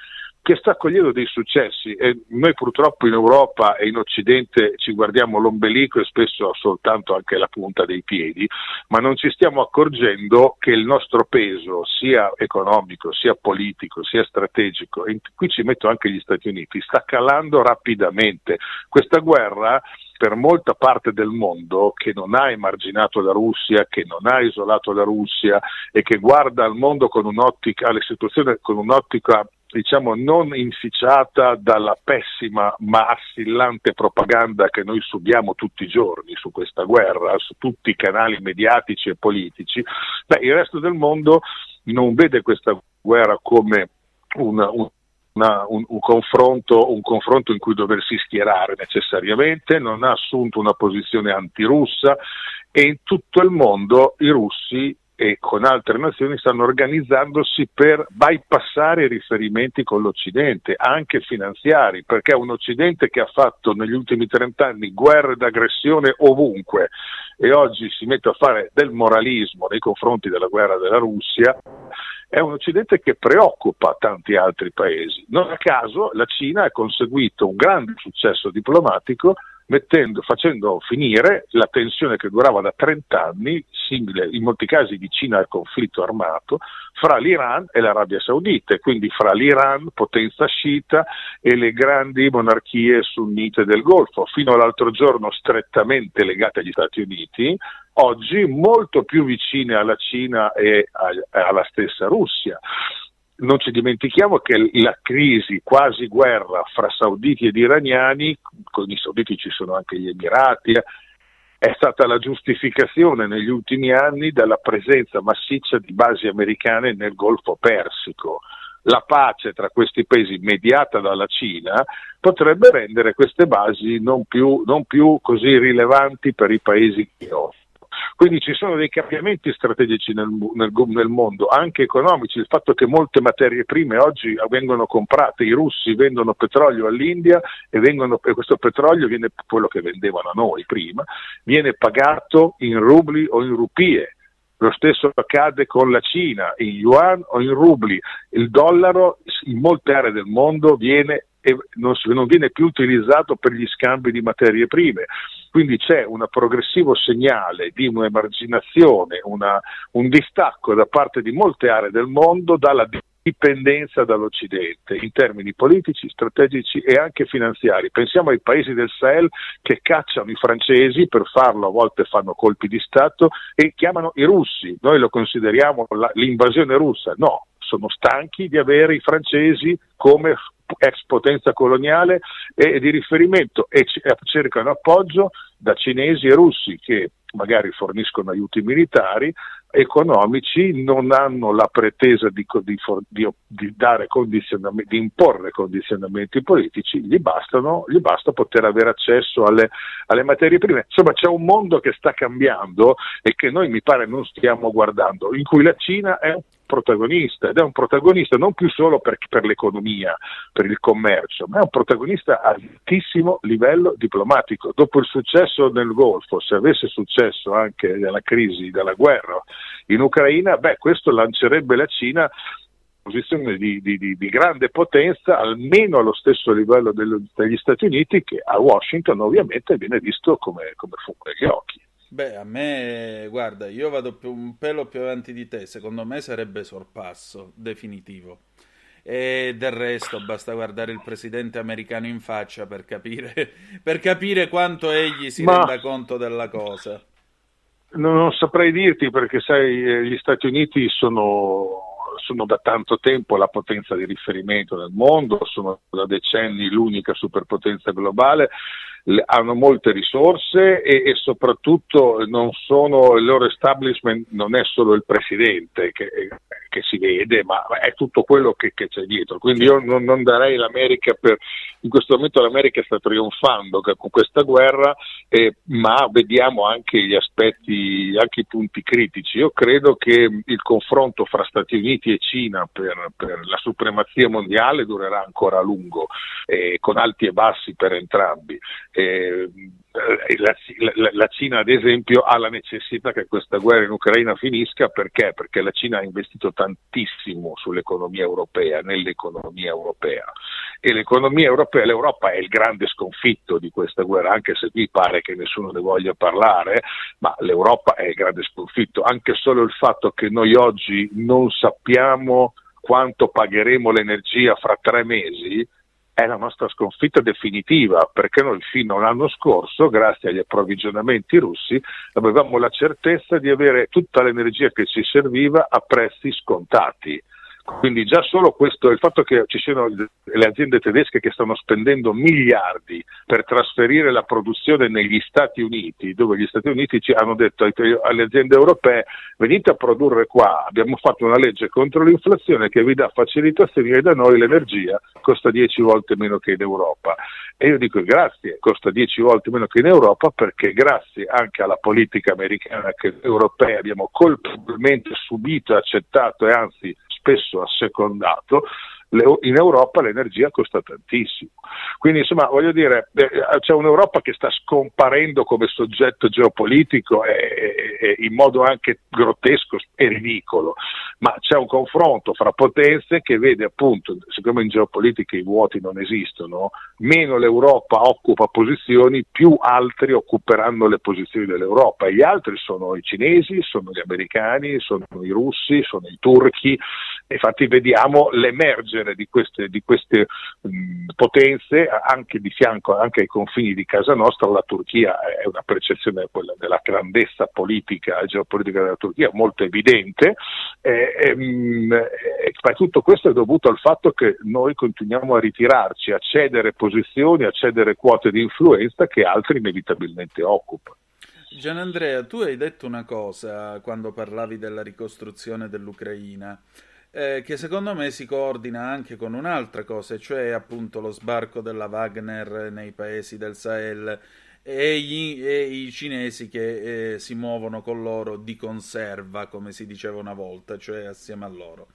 che sta cogliendo dei successi e noi purtroppo in Europa e in Occidente ci guardiamo l'ombelico e spesso soltanto anche la punta dei piedi, ma non ci stiamo accorgendo che il nostro peso sia economico, sia politico, sia strategico, e qui ci metto anche gli Stati Uniti, sta calando rapidamente. Questa guerra per molta parte del mondo che non ha emarginato la Russia, che non ha isolato la Russia e che guarda al mondo con un'ottica, alle situazioni con un'ottica diciamo non inficiata dalla pessima ma assillante propaganda che noi subiamo tutti i giorni su questa guerra, su tutti i canali mediatici e politici, beh, il resto del mondo non vede questa guerra come una, un, una, un, un, confronto, un, confronto, in cui doversi schierare necessariamente, non ha assunto una posizione antirussa e in tutto il mondo i russi e con altre nazioni stanno organizzandosi per bypassare i riferimenti con l'Occidente, anche finanziari, perché un Occidente che ha fatto negli ultimi 30 anni guerre d'aggressione ovunque e oggi si mette a fare del moralismo nei confronti della guerra della Russia, è un Occidente che preoccupa tanti altri paesi. Non a caso la Cina ha conseguito un grande successo diplomatico mettendo, facendo finire la tensione che durava da 30 anni, simile in molti casi vicina al conflitto armato, fra l'Iran e l'Arabia Saudita, quindi fra l'Iran, potenza sciita, e le grandi monarchie sunnite del Golfo, fino all'altro giorno strettamente legate agli Stati Uniti, oggi molto più vicine alla Cina e alla stessa Russia non ci dimentichiamo che la crisi quasi guerra fra sauditi ed iraniani, con i sauditi ci sono anche gli Emirati, è stata la giustificazione negli ultimi anni della presenza massiccia di basi americane nel Golfo Persico. La pace tra questi paesi mediata dalla Cina potrebbe rendere queste basi non più, non più così rilevanti per i paesi che offrono. Quindi ci sono dei cambiamenti strategici nel, nel, nel, mondo, anche economici. Il fatto che molte materie prime oggi vengono comprate, i russi vendono petrolio all'India e, vengono, e questo petrolio viene quello che vendevano a noi prima, viene pagato in rubli o in rupie. Lo stesso accade con la Cina, in yuan o in rubli. Il dollaro in molte aree del mondo viene non, non, viene più utilizzato per gli scambi di materie prime. Quindi c'è un progressivo segnale di un'emarginazione, una, un distacco da parte di molte aree del mondo dalla dipendenza dall'Occidente in termini politici, strategici e anche finanziari. Pensiamo ai paesi del Sahel che cacciano i francesi, per farlo a volte fanno colpi di Stato e chiamano i russi. Noi lo consideriamo la, l'invasione russa. No, sono stanchi di avere i francesi come ex potenza coloniale e di riferimento e cercano appoggio da cinesi e russi che magari forniscono aiuti militari, economici, non hanno la pretesa di, di, di, di imporre condizionamenti politici, gli, bastano, gli, basta poter avere accesso alle, alle, materie prime. Insomma c'è un mondo che sta cambiando e che noi mi pare non stiamo guardando, in cui la Cina è protagonista ed è un protagonista non più solo per, per l'economia, per il commercio, ma è un protagonista a altissimo livello diplomatico. Dopo il successo nel Golfo, se avesse successo anche nella crisi della guerra in Ucraina, beh, questo lancerebbe la Cina posizione di, di, di, grande potenza, almeno allo stesso livello degli Stati Uniti, che a Washington ovviamente viene visto come, come fumo negli occhi. Beh, a me, guarda, io vado più, un pelo più avanti di te, secondo me sarebbe sorpasso definitivo. E del resto basta guardare il presidente americano in faccia per capire, [laughs] per capire quanto egli si Ma... renda conto della cosa. Non saprei dirti perché, sai, eh, gli Stati Uniti sono sono da tanto tempo la potenza di riferimento nel mondo, sono da decenni l'unica superpotenza globale le, hanno molte risorse e, e, soprattutto non sono, il loro establishment non è solo il presidente che, che si vede, ma è tutto quello che, che c'è dietro. Quindi io non, non, darei l'America per... In questo momento l'America sta trionfando con questa guerra, eh, ma vediamo anche gli aspetti, anche i punti critici. Io credo che il confronto fra Stati Uniti e Cina per, per la supremazia mondiale durerà ancora a lungo, eh, con alti e bassi per entrambi. Eh, la, la, la, Cina ad esempio ha la necessità che questa guerra in Ucraina finisca perché? Perché la Cina ha investito tantissimo sull'economia europea, nell'economia europea. E l'economia europea, l'Europa è il grande sconfitto di questa guerra, anche se qui pare che nessuno ne voglia parlare, ma l'Europa è il grande sconfitto, anche solo il fatto che noi oggi non sappiamo quanto pagheremo l'energia fra tre mesi è la nostra sconfitta definitiva, perché noi fino all'anno scorso, grazie agli approvvigionamenti russi, avevamo la certezza di avere tutta l'energia che ci serviva a prezzi scontati. Quindi già solo questo, il fatto che ci siano le aziende tedesche che stanno spendendo miliardi per trasferire la produzione negli Stati Uniti, dove gli Stati Uniti ci hanno detto alle aziende europee venite a produrre qua, abbiamo fatto una legge contro l'inflazione che vi dà facilitazioni e da noi l'energia costa 10 volte meno che in Europa. E io dico grazie, costa 10 volte meno che in Europa perché grazie anche alla politica americana che noi europei abbiamo colpevolmente subito, accettato e anzi spesso assecondato, in Europa l'energia costa tantissimo. Quindi insomma voglio dire, eh, c'è un'Europa che sta scomparendo come soggetto geopolitico e, e, in modo anche grottesco e ridicolo, ma c'è un confronto fra potenze che vede appunto, siccome in geopolitica i vuoti non esistono, meno l'Europa occupa posizioni, più altri occuperanno le posizioni dell'Europa e gli altri sono i cinesi, sono gli americani, sono i russi, sono i turchi, infatti vediamo l'emergere di queste, di queste mh, potenze anche di fianco, anche ai confini di casa nostra, la Turchia è una percezione della grandezza politica e geopolitica della Turchia molto evidente, e, e, e, tutto questo è dovuto al fatto che noi continuiamo a ritirarci, a cedere posizioni, a cedere quote di influenza che altri inevitabilmente occupano. Gianandrea, tu hai detto una cosa quando parlavi della ricostruzione dell'Ucraina eh, che secondo me si coordina anche con un'altra cosa, cioè appunto lo sbarco della Wagner nei paesi del Sahel e, gli, e i cinesi che eh, si muovono con loro di conserva, come si diceva una volta, cioè assieme a loro.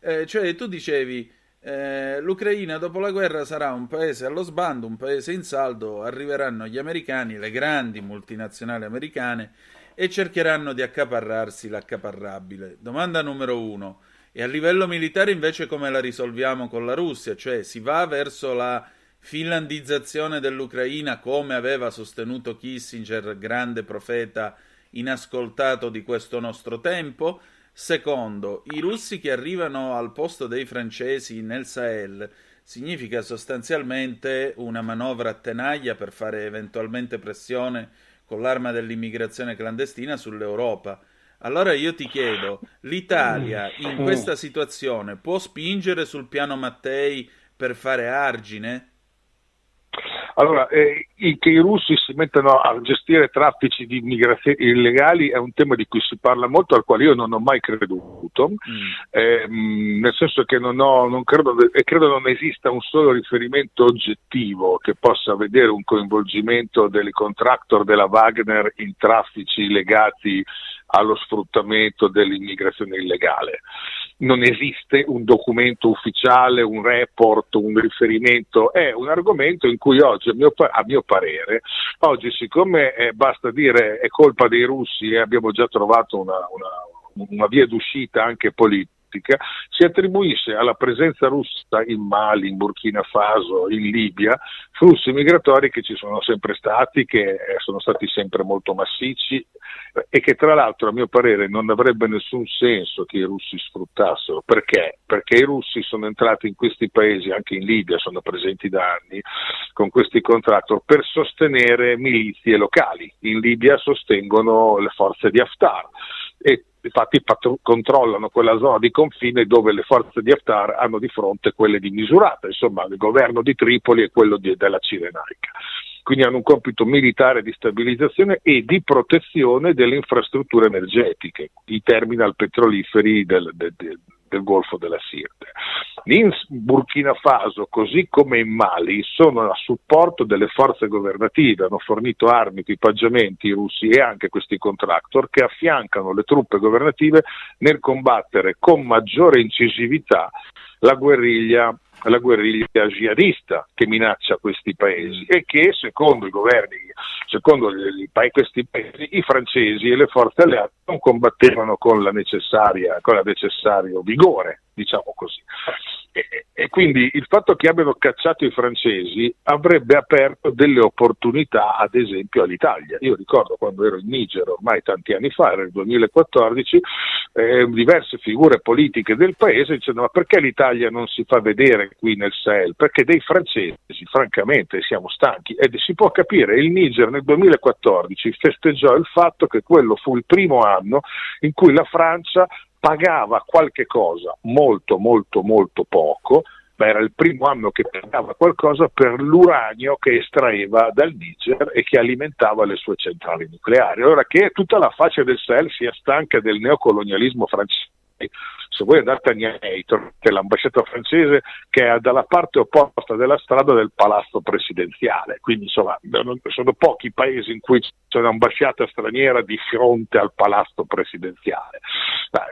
Eh, cioè tu dicevi eh, l'Ucraina dopo la guerra sarà un paese allo sbando, un paese in saldo, arriveranno gli americani, le grandi multinazionali americane e cercheranno di accaparrarsi l'accaparrabile. Domanda numero uno. E a livello militare invece come la risolviamo con la Russia? Cioè si va verso la finlandizzazione dell'Ucraina come aveva sostenuto Kissinger, grande profeta inascoltato di questo nostro tempo? Secondo, i russi che arrivano al posto dei francesi nel Sahel significa sostanzialmente una manovra a tenaglia per fare eventualmente pressione con l'arma dell'immigrazione clandestina sull'Europa. Allora io ti chiedo, l'Italia in questa situazione può spingere sul piano Mattei per fare argine? Allora, eh, che i russi si mettano a gestire traffici di immigrazione illegali è un tema di cui si parla molto, al quale io non ho mai creduto, mm. eh, nel senso che non, ho, non credo, e credo non esista un solo riferimento oggettivo che possa vedere un coinvolgimento delle contractor della Wagner in traffici legati allo sfruttamento dell'immigrazione illegale. Non esiste un documento ufficiale, un report, un riferimento, è un argomento in cui oggi, a mio, a mio parere, oggi siccome eh, basta dire è colpa dei russi e abbiamo già trovato una, una, una via d'uscita anche politica, politica, si attribuisce alla presenza russa in Mali, in Burkina Faso, in Libia, flussi migratori che ci sono sempre stati, che eh, sono stati sempre molto massicci e che tra l'altro a mio parere non avrebbe nessun senso che i russi sfruttassero. Perché? Perché i russi sono entrati in questi paesi, anche in Libia sono presenti da anni, con questi contrattor per sostenere milizie locali. In Libia sostengono le forze di Haftar e infatti patru- controllano quella zona di confine dove le forze di Haftar hanno di fronte quelle di Misurata, insomma il governo di Tripoli e quello di, della Cirenaica. Quindi hanno un compito militare di stabilizzazione e di protezione delle infrastrutture energetiche, i terminal petroliferi del, del, del del Golfo della Sirte. In Burkina Faso, così come in Mali, sono a supporto delle forze governative, hanno fornito armi, equipaggiamenti russi e anche questi contractor che affiancano le truppe governative nel combattere con maggiore incisività la guerriglia la guerriglia jihadista che minaccia questi paesi e che secondo i governi, secondo gli, questi paesi, i francesi e le forze alleate non combattevano con, con il necessario vigore, diciamo così. E, quindi il fatto che abbiano cacciato i francesi avrebbe aperto delle opportunità, ad esempio, all'Italia. Io ricordo quando ero in Niger, ormai tanti anni fa, era il 2014, eh, diverse figure politiche del paese dicevano ma perché l'Italia non si fa vedere qui nel Sahel? Perché dei francesi, francamente, siamo stanchi. E si può capire, il Niger nel 2014 festeggiò il fatto che quello fu il primo anno in cui la Francia pagava qualche cosa, molto molto molto poco, ma era il primo anno che pagava qualcosa per l'uranio che estraeva dal Niger e che alimentava le sue centrali nucleari. Allora che tutta la faccia del Sahel sia stanca del neocolonialismo francese se voi andate a Niamey l'ambasciata francese che è dalla parte opposta della strada del palazzo presidenziale, quindi insomma sono pochi paesi in cui c'è un'ambasciata straniera di fronte al palazzo presidenziale.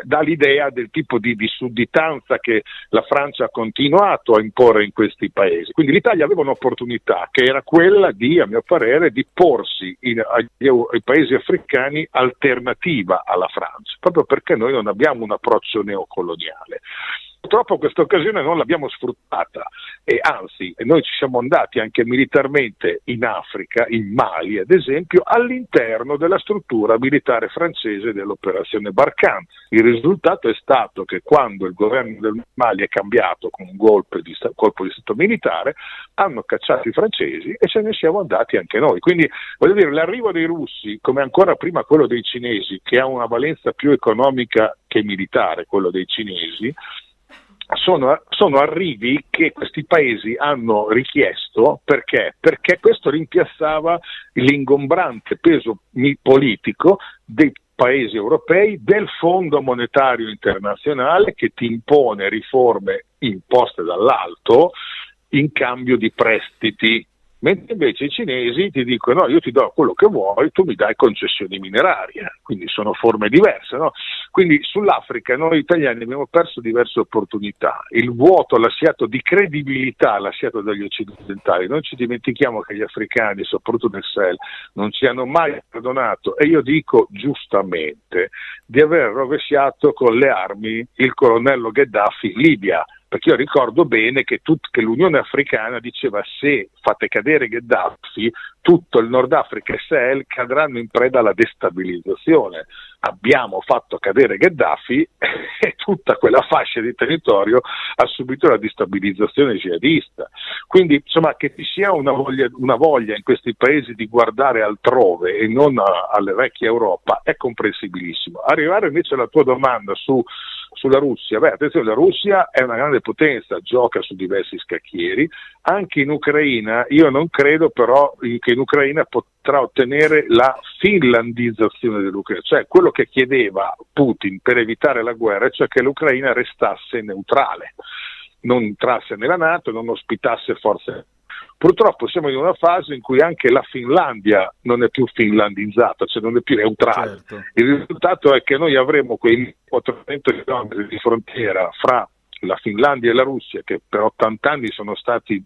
Dà l'idea del tipo di, di sudditanza che la Francia ha continuato a imporre in questi paesi. Quindi l'Italia aveva un'opportunità che era quella di, a mio parere, di porsi in, ai, ai paesi africani alternativa alla Francia, proprio perché noi non abbiamo un approccio neocoloniale. Purtroppo questa occasione non l'abbiamo sfruttata e anzi noi ci siamo andati anche militarmente in Africa, in Mali ad esempio, all'interno della struttura militare francese dell'operazione Barkhane. Il risultato è stato che quando il governo del Mali è cambiato con un colpo di, colpo di Stato militare, hanno cacciato i francesi e ce ne siamo andati anche noi. Quindi voglio dire, l'arrivo dei russi, come ancora prima quello dei cinesi, che ha una valenza più economica che militare, quello dei cinesi, sono, sono, arrivi che questi paesi hanno richiesto perché? Perché questo rimpiazzava l'ingombrante peso politico dei paesi europei del Fondo Monetario Internazionale che ti impone riforme imposte dall'alto in cambio di prestiti mentre invece i cinesi ti dicono no, io ti do quello che vuoi, tu mi dai concessioni minerarie, quindi sono forme diverse. No? Quindi sull'Africa noi italiani abbiamo perso diverse opportunità, il vuoto lasciato di credibilità lasciato dagli occidentali, non ci dimentichiamo che gli africani, soprattutto nel Sahel, non ci hanno mai perdonato e io dico giustamente di aver rovesciato con le armi il colonnello Gheddafi Libia perché io ricordo bene che, tut, che, l'Unione Africana diceva se fate cadere Gheddafi tutto il Nord Africa e Sahel cadranno in preda alla destabilizzazione. Abbiamo fatto cadere Gheddafi [laughs] e tutta quella fascia di territorio ha subito la destabilizzazione jihadista. Quindi insomma che ci sia una voglia, una voglia in questi paesi di guardare altrove e non a, alle vecchie Europa è comprensibilissimo. Arrivare invece alla tua domanda su sulla Russia, beh attenzione, la Russia è una grande potenza, gioca su diversi scacchieri, anche in Ucraina, io non credo però che in Ucraina potrà ottenere la finlandizzazione dell'Ucraina, cioè quello che chiedeva Putin per evitare la guerra, cioè che l'Ucraina restasse neutrale, non entrasse nella Nato, non ospitasse forze Purtroppo siamo in una fase in cui anche la Finlandia non è più finlandizzata, cioè non è più neutrale. Certo. Il risultato è che noi avremo quei 400 km di frontiera fra la Finlandia e la Russia, che per 80 anni sono stati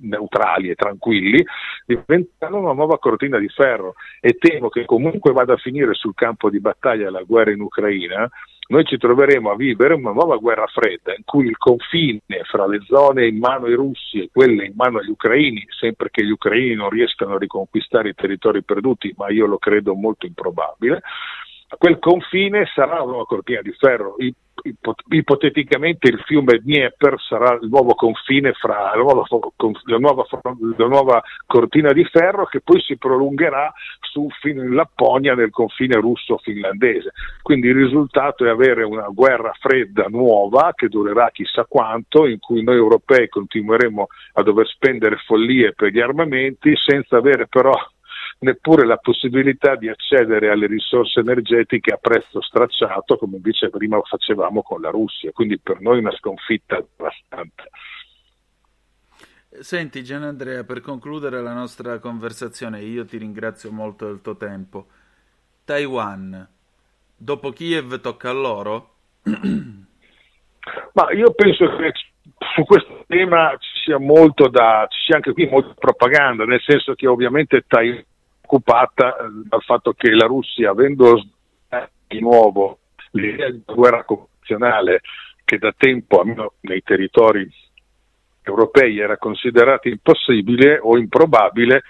neutrali e tranquilli, diventano una nuova cortina di ferro. E temo che comunque vada a finire sul campo di battaglia la guerra in Ucraina. Noi ci troveremo a vivere una nuova guerra fredda in cui il confine fra le zone in mano ai russi e quelle in mano agli ucraini, sempre che gli ucraini non riescano a riconquistare i territori perduti, ma io lo credo molto improbabile, quel confine sarà una cortina di ferro. Ipoteticamente il fiume Dnieper sarà il nuovo confine fra la nuova, la nuova, la nuova cortina di ferro che poi si prolungherà su, fino in Lapponia nel confine russo-finlandese. Quindi il risultato è avere una guerra fredda nuova che durerà chissà quanto, in cui noi europei continueremo a dover spendere follie per gli armamenti senza avere però neppure la possibilità di accedere alle risorse energetiche a prezzo stracciato come invece prima facevamo con la Russia, quindi per noi una sconfitta devastante. Senti Gian Andrea, per concludere la nostra conversazione, io ti ringrazio molto del tuo tempo. Taiwan, dopo Kiev tocca a loro? [clears throat] Ma io penso che su questo tema ci sia molto da, ci sia anche qui molta propaganda, nel senso che ovviamente Taiwan preoccupata eh, dal fatto che la Russia, avendo di nuovo l'idea di guerra convenzionale che da tempo, almeno nei territori europei, era considerata impossibile o improbabile,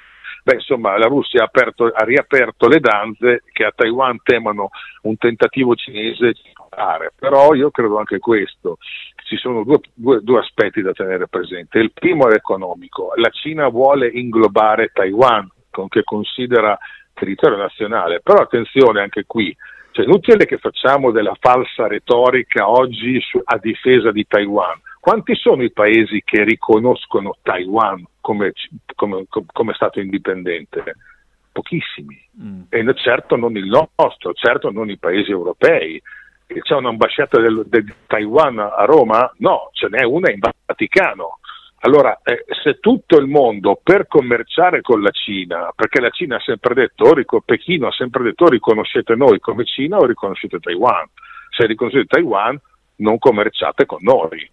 beh, insomma, la Russia ha, aperto, ha, riaperto le danze che a Taiwan temono un tentativo cinese di fare. Però io credo anche questo, ci sono due, due, due aspetti da tenere presente. Il primo è economico, la Cina vuole inglobare Taiwan, che considera territorio nazionale, però attenzione anche qui, cioè inutile che facciamo della falsa retorica oggi su, a difesa di Taiwan. Quanti sono i paesi che riconoscono Taiwan come, come, come Stato indipendente? Pochissimi. Mm. E certo non il nostro, certo non i paesi europei. C'è un'ambasciata del, del Taiwan a Roma? No, ce n'è una in Vaticano. Allora, eh, se tutto il mondo per commerciare con la Cina, perché la Cina ha sempre detto, o Pechino ha sempre detto o riconoscete noi come Cina o riconoscete Taiwan. Se riconoscete Taiwan non commerciate con noi.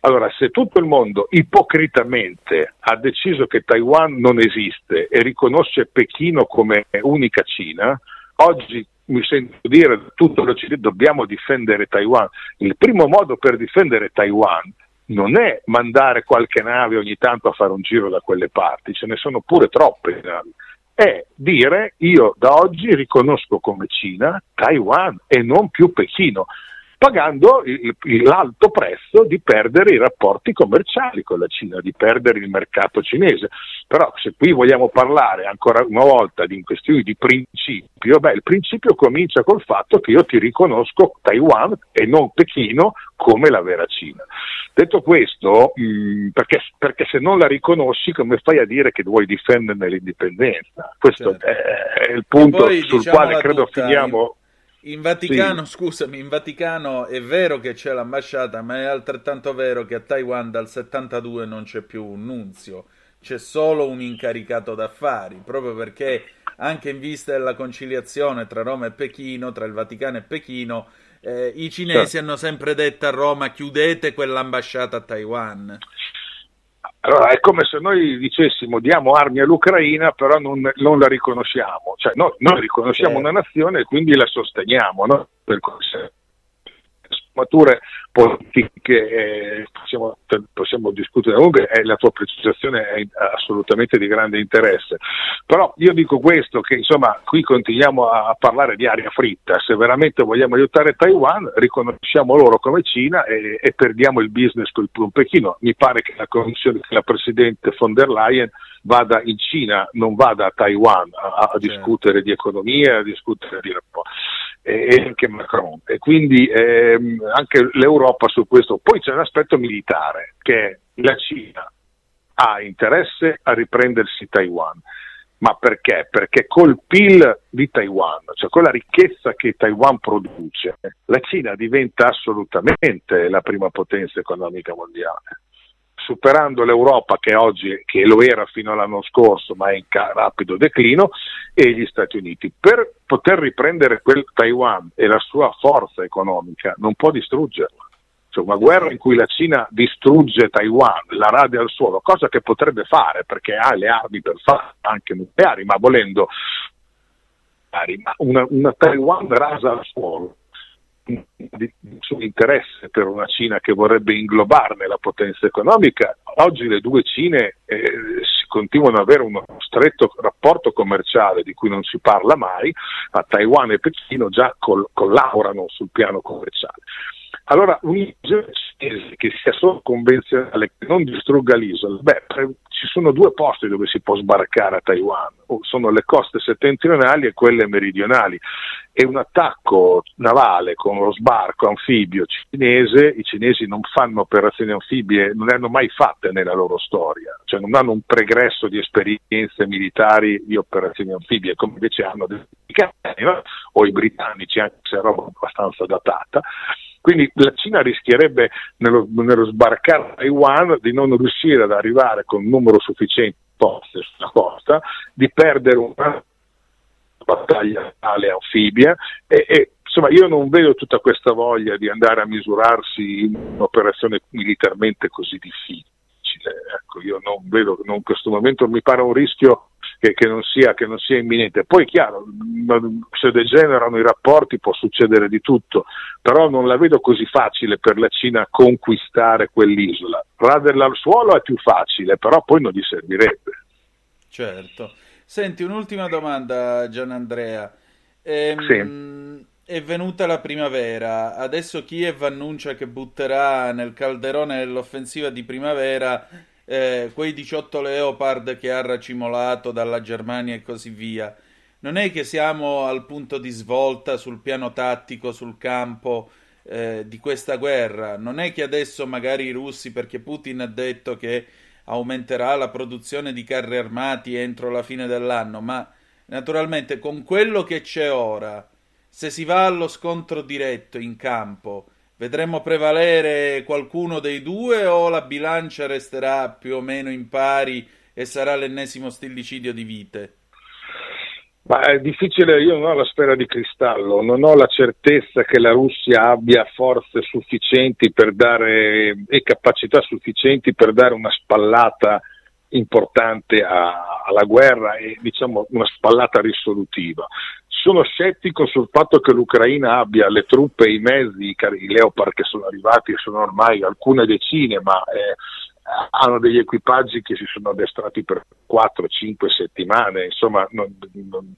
Allora, se tutto il mondo ipocritamente ha deciso che Taiwan non esiste e riconosce Pechino come unica Cina, oggi mi sento dire tutto l'Occidente dobbiamo difendere Taiwan. Il primo modo per difendere Taiwan non è mandare qualche nave ogni tanto a fare un giro da quelle parti, ce ne sono pure troppe navi, è dire io da oggi riconosco come Cina Taiwan e non più Pechino pagando il, l'alto prezzo di perdere i rapporti commerciali con la Cina, di perdere il mercato cinese. Però se qui vogliamo parlare ancora una volta di questioni di principio, beh, il principio comincia col fatto che io ti riconosco Taiwan e non Pechino come la vera Cina. Detto questo, mh, mm, perché, perché, se non la riconosci, come fai a dire che vuoi difenderne l'indipendenza? Questo certo. è, è, il punto poi, sul quale credo tutta, finiamo. In Vaticano, sì. scusami, in Vaticano è vero che c'è l'ambasciata, ma è altrettanto vero che a Taiwan dal 72 non c'è più un nunzio, c'è solo un incaricato d'affari, proprio perché anche in vista della conciliazione tra Roma e Pechino, tra il Vaticano e Pechino, eh, i cinesi certo. hanno sempre detto a Roma chiudete quell'ambasciata a Taiwan. Allora è come se noi dicessimo diamo armi all'Ucraina però non, non la riconosciamo, cioè no, noi riconosciamo certo. una nazione e quindi la sosteniamo, no? per cui se sfumature politiche eh, possiamo, possiamo, discutere. Comunque eh, la tua precisazione è assolutamente di grande interesse. Però io dico questo che insomma qui continuiamo a, a parlare di aria fritta. Se veramente vogliamo aiutare Taiwan riconosciamo loro come Cina e, e perdiamo il business con il Pechino mi pare che la, che la Presidente von der Leyen vada in Cina, non vada a Taiwan a, a certo. discutere di economia, a discutere di rapporti e anche Macron. E quindi ehm, anche l'Europa su questo. Poi c'è un aspetto militare, che la Cina ha interesse a riprendersi Taiwan. Ma perché? Perché col PIL di Taiwan, cioè con la ricchezza che Taiwan produce, la Cina diventa assolutamente la prima potenza economica mondiale superando l'Europa che oggi che lo era fino all'anno scorso ma è in rapido declino e gli Stati Uniti. Per poter riprendere quel Taiwan e la sua forza economica non può distruggerla. Cioè una guerra in cui la Cina distrugge Taiwan, la radia al suolo, cosa che potrebbe fare perché ha le armi per fare anche nucleari, ma volendo una, una Taiwan rasa al suolo di nessun interesse per una Cina che vorrebbe inglobarne la potenza economica. Oggi le due Cine eh, continuano ad avere uno stretto rapporto commerciale di cui non si parla mai, ma Taiwan e Pechino già col- collaborano sul piano commerciale. Allora cinese che sia solo convenzionale, che non distrugga l'isola, beh, ci sono due posti dove si può sbarcare a Taiwan, sono le coste settentrionali e quelle meridionali. E un attacco navale con lo sbarco anfibio cinese, i cinesi non fanno operazioni anfibie, non le hanno mai fatte nella loro storia, cioè non hanno un pregresso di esperienze militari di operazioni anfibie come invece hanno dei americani o i britannici, anche se è roba abbastanza datata. Quindi la Cina rischierebbe nello, nello sbarcare Taiwan di non riuscire ad arrivare con un numero sufficiente di poste sulla costa, di perdere una battaglia navale anfibia e, e insomma io non vedo tutta questa voglia di andare a misurarsi in un'operazione militarmente così difficile. Ecco, io non vedo, in questo momento mi pare un rischio che, che, non sia, che, non sia, imminente. Poi chiaro, se degenerano i rapporti può succedere di tutto, però non la vedo così facile per la Cina conquistare quell'isola. Raderla al suolo è più facile, però poi non gli servirebbe. Certo. Senti, un'ultima domanda, Gian Andrea. Ehm, sì. È venuta la primavera, adesso Kiev annuncia che butterà nel calderone dell'offensiva di primavera eh, quei 18 Leopard che ha racimolato dalla Germania e così via. Non è che siamo al punto di svolta sul piano tattico, sul campo eh, di questa guerra. Non è che adesso magari i russi, perché Putin ha detto che aumenterà la produzione di carri armati entro la fine dell'anno, ma naturalmente con quello che c'è ora, se si va allo scontro diretto in campo, Vedremo prevalere qualcuno dei due o la bilancia resterà più o meno in pari e sarà l'ennesimo stillicidio di vite? Ma è difficile, io non ho la sfera di cristallo, non ho la certezza che la Russia abbia forze sufficienti dare e capacità sufficienti per dare una spallata importante a, alla guerra e diciamo una spallata risolutiva sono scettico sul fatto che l'Ucraina abbia le truppe e i mezzi, i Leopard che sono arrivati, sono ormai alcune decine, ma eh, hanno degli equipaggi che si sono addestrati per 4-5 settimane, insomma non, non,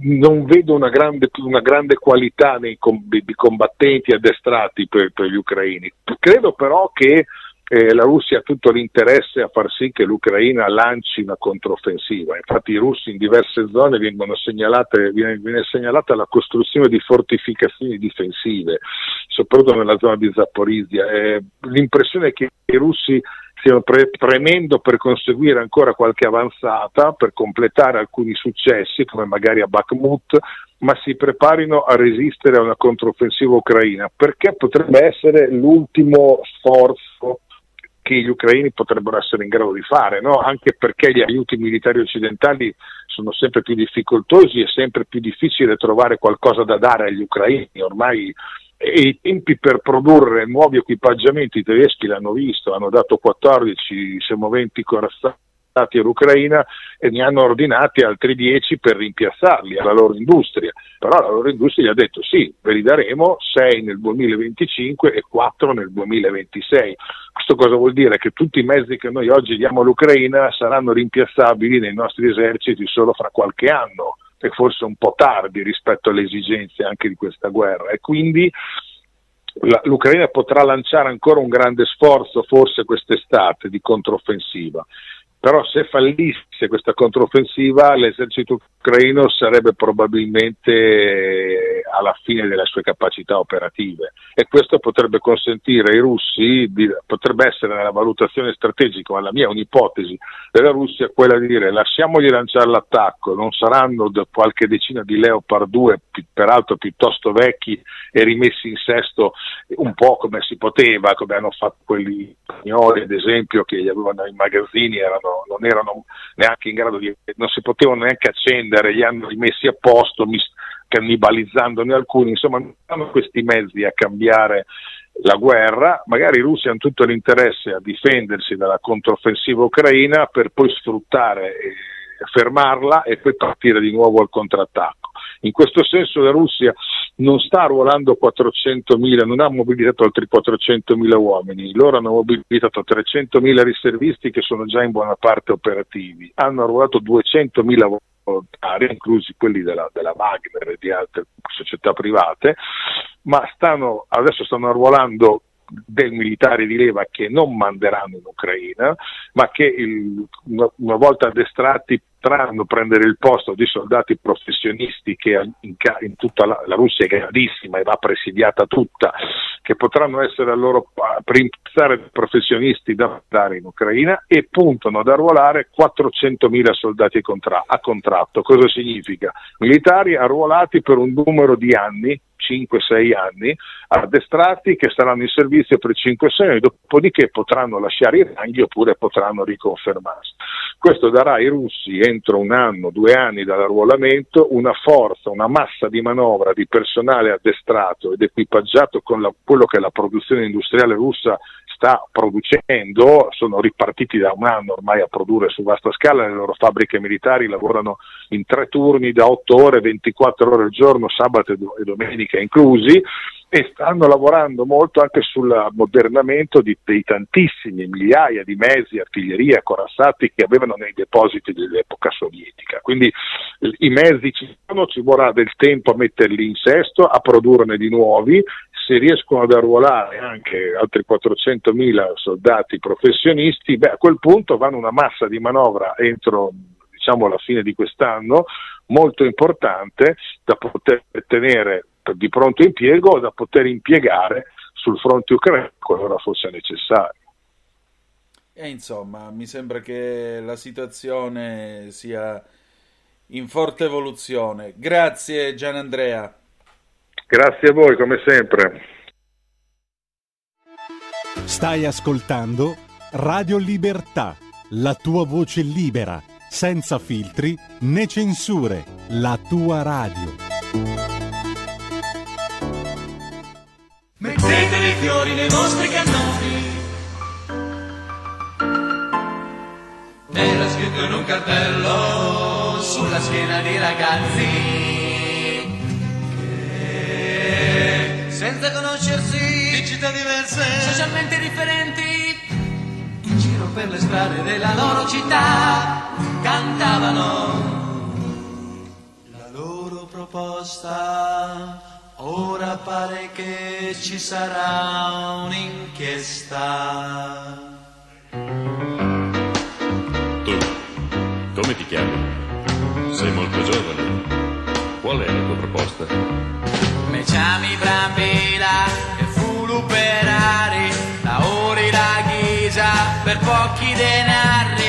non vedo una grande, una grande, qualità nei, di combattenti addestrati per, per gli ucraini. Credo però che eh, la Russia ha tutto l'interesse a far sì che l'Ucraina lanci una controffensiva. Infatti i russi in diverse zone vengono segnalate, viene, viene segnalata la costruzione di fortificazioni difensive, soprattutto nella zona di Zaporizia. Eh, l'impressione è che i russi stiano pre- premendo per conseguire ancora qualche avanzata, per completare alcuni successi, come magari a Bakhmut, ma si preparino a resistere a una controffensiva ucraina, perché potrebbe essere l'ultimo sforzo che gli ucraini potrebbero essere in grado di fare, no? anche perché gli aiuti militari occidentali sono sempre più difficoltosi e sempre più difficile trovare qualcosa da dare agli ucraini. Ormai e i tempi per produrre nuovi equipaggiamenti i tedeschi l'hanno visto, hanno dato 14 semoventi corazzati all'Ucraina e ne hanno ordinati altri 10 per rimpiazzarli alla loro industria. Però la loro industria gli ha detto sì, ve li daremo 6 nel 2025 e 4 nel 2026. Questo cosa vuol dire? Che tutti i mezzi che noi oggi diamo all'Ucraina saranno rimpiazzabili nei nostri eserciti solo fra qualche anno e forse un po' tardi rispetto alle esigenze anche di questa guerra. E quindi l'Ucraina potrà lanciare ancora un grande sforzo, forse quest'estate, di controffensiva però se fallisse questa controffensiva l'esercito ucraino sarebbe probabilmente alla fine delle sue capacità operative. E questo potrebbe consentire ai russi, di, potrebbe essere nella valutazione strategica, ma la mia è un'ipotesi della Russia, quella di dire lasciamogli lanciare l'attacco, non saranno qualche decina di Leopard 2, peraltro piuttosto vecchi e rimessi in sesto un po' come si poteva, come hanno fatto quelli spagnoli ad esempio che li avevano in magazzini, erano non erano neanche in grado di, non si potevano neanche accendere, li hanno rimessi a posto, mis- cannibalizzandone alcuni, insomma non hanno questi mezzi a cambiare la guerra, magari i russi hanno tutto l'interesse a difendersi dalla controffensiva ucraina per poi sfruttare e fermarla e poi partire di nuovo al contrattacco. In questo senso la Russia non sta arruolando 400.000, non ha mobilitato altri 400.000 uomini, loro hanno mobilitato 300.000 riservisti che sono già in buona parte operativi, hanno arruolato 200.000 volontari, inclusi quelli della, della Wagner e di altre società private, ma stanno, adesso stanno arruolando dei militari di leva che non manderanno in Ucraina, ma che il, una, volta addestrati potranno prendere il posto di soldati professionisti che in, in tutta la, la, Russia è grandissima e va presidiata tutta, che potranno essere a loro per iniziare professionisti da mandare in Ucraina e puntano ad arruolare 400.000 soldati contra- a contratto. Cosa significa? Militari arruolati per un numero di anni 5-6 anni, addestrati che saranno in servizio per 5-6 anni, dopodiché potranno lasciare i ranghi oppure potranno riconfermarsi. Questo darà ai russi entro un anno, due anni dall'arruolamento una forza, una massa di manovra di personale addestrato ed equipaggiato con la, quello che la produzione industriale russa sta producendo, sono ripartiti da un anno ormai a produrre su vasta scala, le loro fabbriche militari lavorano in tre turni da 8 ore, 24 ore al giorno, sabato e domenica inclusi, e stanno lavorando molto anche sull'ammodernamento di, dei tantissimi migliaia di mezzi, artiglieria, corazzati che avevano nei depositi dell'epoca sovietica. Quindi i mezzi ci sono, ci vorrà del tempo a metterli in sesto, a produrne di nuovi, se riescono ad arruolare anche altri 400.000 soldati professionisti, beh, a quel punto vanno una massa di manovra entro diciamo, la fine di quest'anno molto importante da poter tenere di pronto impiego da poter impiegare sul fronte ucraino qualora fosse necessario. E insomma, mi sembra che la situazione sia in forte evoluzione. Grazie Gian Andrea. Grazie a voi come sempre. Stai ascoltando Radio Libertà, la tua voce libera, senza filtri né censure, la tua radio. Mettete dei fiori nei vostri cannoni. Era scritto in un cartello sulla schiena di ragazzi senza conoscersi, di città diverse, socialmente differenti, in giro per le strade della loro città, cantavano la loro proposta. Ora pare che ci sarà un'inchiesta. Tu, come ti chiami? Sei molto giovane. Qual è la tua proposta? Me chiami Brambilla e fu l'uperari, lavori la ghisa per pochi denari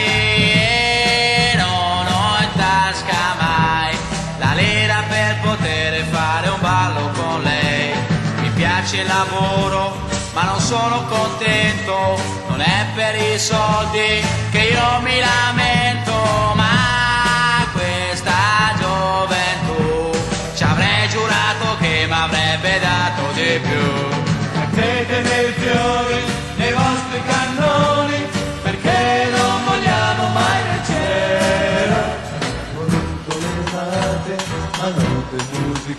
piace il lavoro ma non sono contento, non è per i soldi che io mi lamento, ma questa gioventù ci avrei giurato che mi avrebbe dato di più. Mettete dei fiori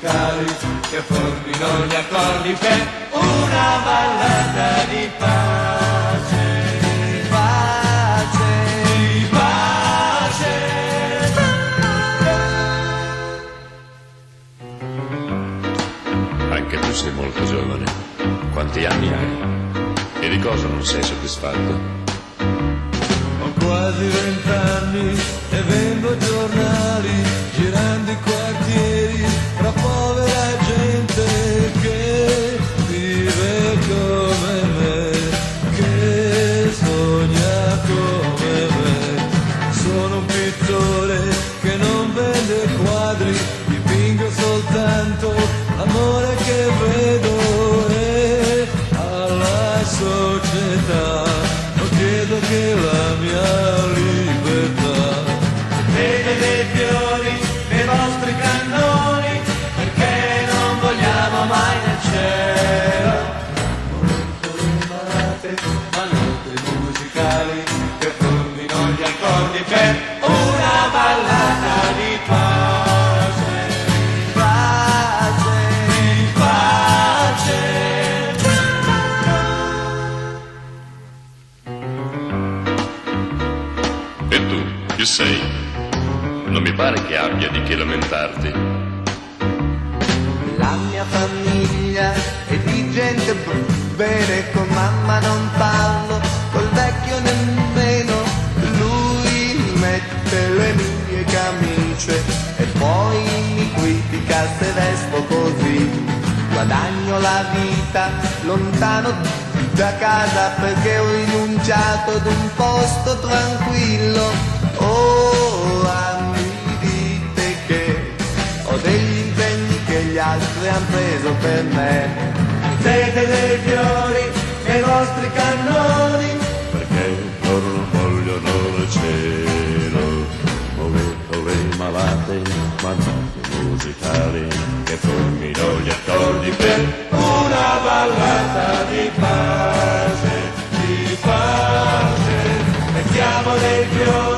musicali che formino gli accordi per una ballata di pace. Di pace, di pace. Anche tu sei molto giovane. Quanti anni hai? E di cosa non sei soddisfatto? Ho quasi vent'anni e vendo giornali, girando i quartieri sei. Non mi pare che abbia di che lamentarti. La mia famiglia è di gente bene, con mamma non parlo, col vecchio nemmeno. Lui mette le mie camicie e poi mi critica se vesto così. Guadagno la vita lontano da casa perché ho rinunciato ad un posto tranquillo. Degli impegni che gli altri hanno preso per me. Siete dei fiori nei vostri cannoni. Perché loro vogliono il cielo, muovendo le malate, manate musicali che formino gli accordi per Una ballata di pace, di pace. Mettiamo dei fiori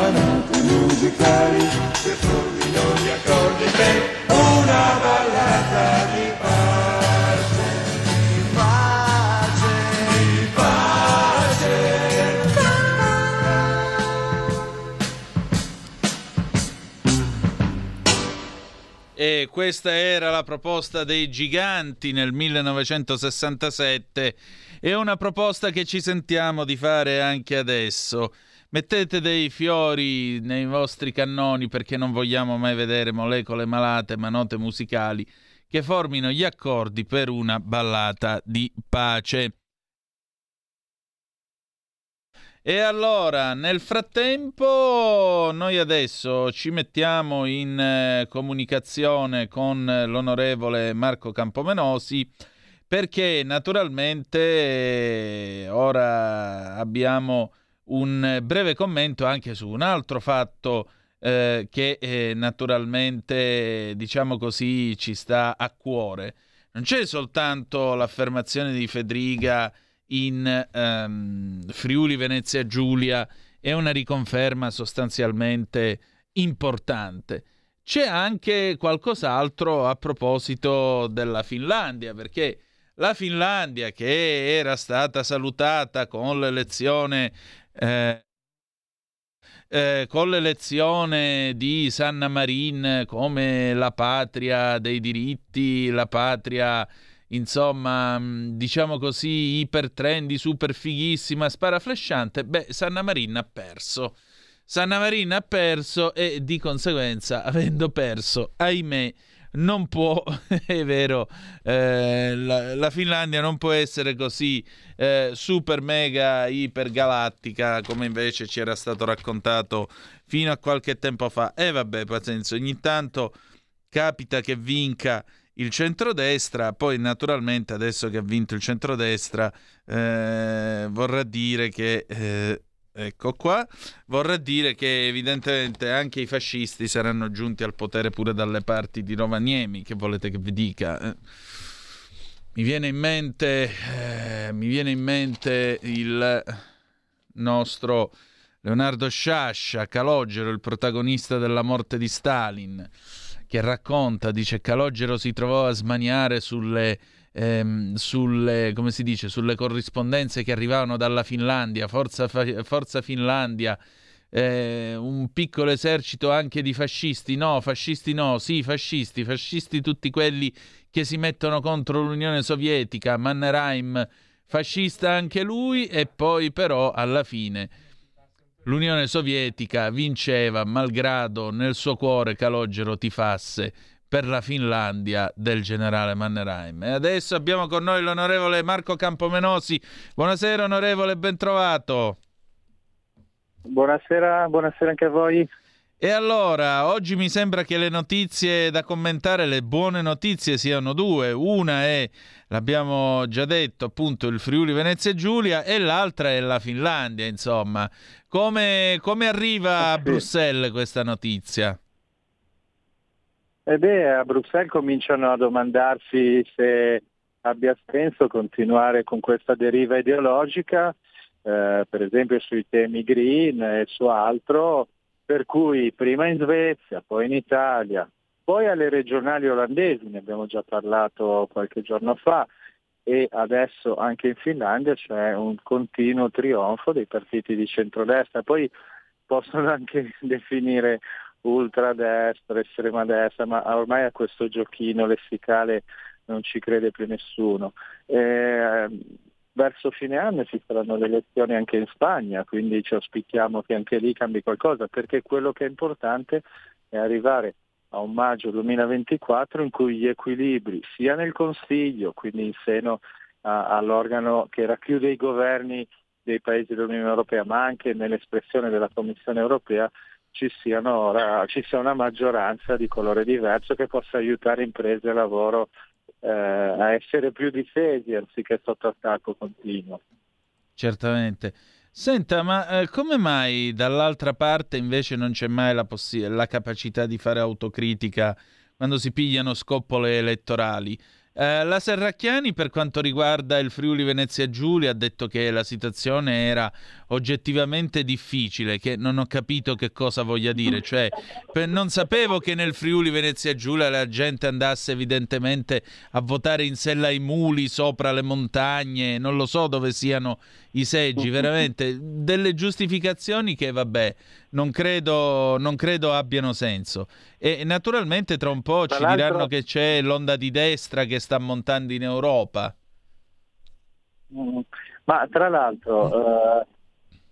manate musicali che formino gli accordi per una ballata di pace, di pace, di pace. E questa era la proposta dei giganti nel 1967 e una proposta che ci sentiamo di fare anche adesso. Mettete dei fiori nei vostri cannoni perché non vogliamo mai vedere molecole malate ma note musicali che formino gli accordi per una ballata di pace. E allora, nel frattempo, noi adesso ci mettiamo in eh, comunicazione con l'onorevole Marco Campomenosi perché naturalmente eh, ora abbiamo un breve commento anche su un altro fatto eh, che eh, naturalmente, diciamo così, ci sta a cuore. Non c'è soltanto l'affermazione di Federica in ehm, Friuli Venezia Giulia è una riconferma sostanzialmente importante. C'è anche qualcos'altro a proposito della Finlandia, perché la Finlandia che era stata salutata con l'elezione eh, eh, con l'elezione di Sanna Marin come la patria dei diritti, la patria insomma, mh, diciamo così, iper trendy, super fighissima, sparaflesciante, beh, Sanna Marin ha perso. Sanna Marin ha perso e di conseguenza, avendo perso, ahimè, non può, [laughs] è vero, eh, la, la Finlandia non può essere così eh, super mega iper galattica come invece ci era stato raccontato fino a qualche tempo fa. E vabbè, pazienza, ogni tanto capita che vinca il centrodestra, poi naturalmente adesso che ha vinto il centrodestra eh, vorrà dire che... Ecco qua, vorrà dire che evidentemente anche i fascisti saranno giunti al potere pure dalle parti di Rovaniemi, che volete che vi dica? Eh, mi viene in mente, eh, mi viene in mente il nostro Leonardo Sciascia, Calogero, il protagonista della morte di Stalin che racconta, dice Calogero si trovò a smaniare sulle, ehm, sulle, dice, sulle corrispondenze che arrivavano dalla Finlandia, Forza, Forza Finlandia, eh, un piccolo esercito anche di fascisti, no, fascisti no, sì, fascisti, fascisti tutti quelli che si mettono contro l'Unione Sovietica, Mannerheim, fascista anche lui e poi però alla fine l'Unione Sovietica vinceva malgrado nel suo cuore Calogero tifasse per la Finlandia del generale Mannerheim. E adesso abbiamo con noi l'onorevole Marco Campomenosi. Buonasera onorevole, ben trovato. Buonasera, buonasera anche a voi. E allora, oggi mi sembra che le notizie da commentare, le buone notizie siano due. Una è, l'abbiamo già detto, appunto il Friuli Venezia Giulia e l'altra è la Finlandia, insomma. Come, come arriva a Bruxelles questa notizia? E beh, a Bruxelles cominciano a domandarsi se abbia senso continuare con questa deriva ideologica, eh, per esempio sui temi green e su altro, per cui prima in Svezia, poi in Italia, poi alle regionali olandesi, ne abbiamo già parlato qualche giorno fa, e adesso anche in Finlandia c'è un continuo trionfo dei partiti di centrodestra, poi possono anche [laughs] definire ultradestra, estrema destra, ma ormai a questo giochino lessicale non ci crede più nessuno. Eh, verso fine anno ci saranno le elezioni anche in Spagna, quindi ci auspichiamo che anche lì cambi qualcosa, perché quello che è importante è arrivare a un maggio 2024 in cui gli equilibri sia nel Consiglio, quindi in seno a, all'organo che racchiude i governi dei paesi dell'Unione Europea, ma anche nell'espressione della Commissione Europea, ci, siano, ci sia una maggioranza di colore diverso che possa aiutare imprese e lavoro eh, a essere più difesi anziché sotto attacco continuo. Certamente. Senta, ma eh, come mai dall'altra parte invece non c'è mai la, possi- la capacità di fare autocritica quando si pigliano scoppole elettorali? Eh, la Serracchiani per quanto riguarda il Friuli Venezia Giulia ha detto che la situazione era oggettivamente difficile, che non ho capito che cosa voglia dire, cioè non sapevo che nel Friuli Venezia Giulia la gente andasse evidentemente a votare in sella ai muli sopra le montagne, non lo so dove siano i seggi, [laughs] veramente delle giustificazioni che vabbè, non credo, non credo abbiano senso. E naturalmente tra un po' ci diranno che c'è l'onda di destra che sta montando in Europa. Mm. Ma tra l'altro, eh,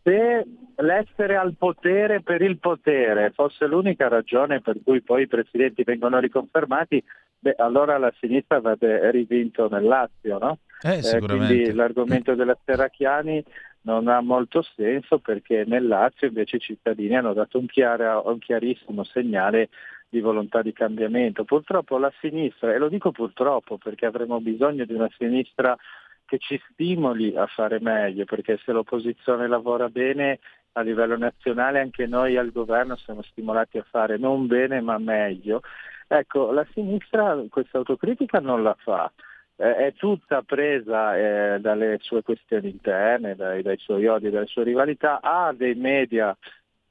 se l'essere al potere per il potere fosse l'unica ragione per cui poi i presidenti vengono riconfermati, beh, allora la sinistra avrebbe rivinto nel Lazio, no? Eh, eh, quindi l'argomento della Serracchiani non ha molto senso perché nel Lazio invece i cittadini hanno dato un, chiaro, un chiarissimo segnale di volontà di cambiamento. Purtroppo la sinistra, e lo dico purtroppo perché avremo bisogno di una sinistra che ci stimoli a fare meglio, perché se l'opposizione lavora bene a livello nazionale anche noi al governo siamo stimolati a fare non bene ma meglio. Ecco, la sinistra questa autocritica non la fa, eh, è tutta presa eh, dalle sue questioni interne, dai, dai suoi odi, dalle sue rivalità, ha dei media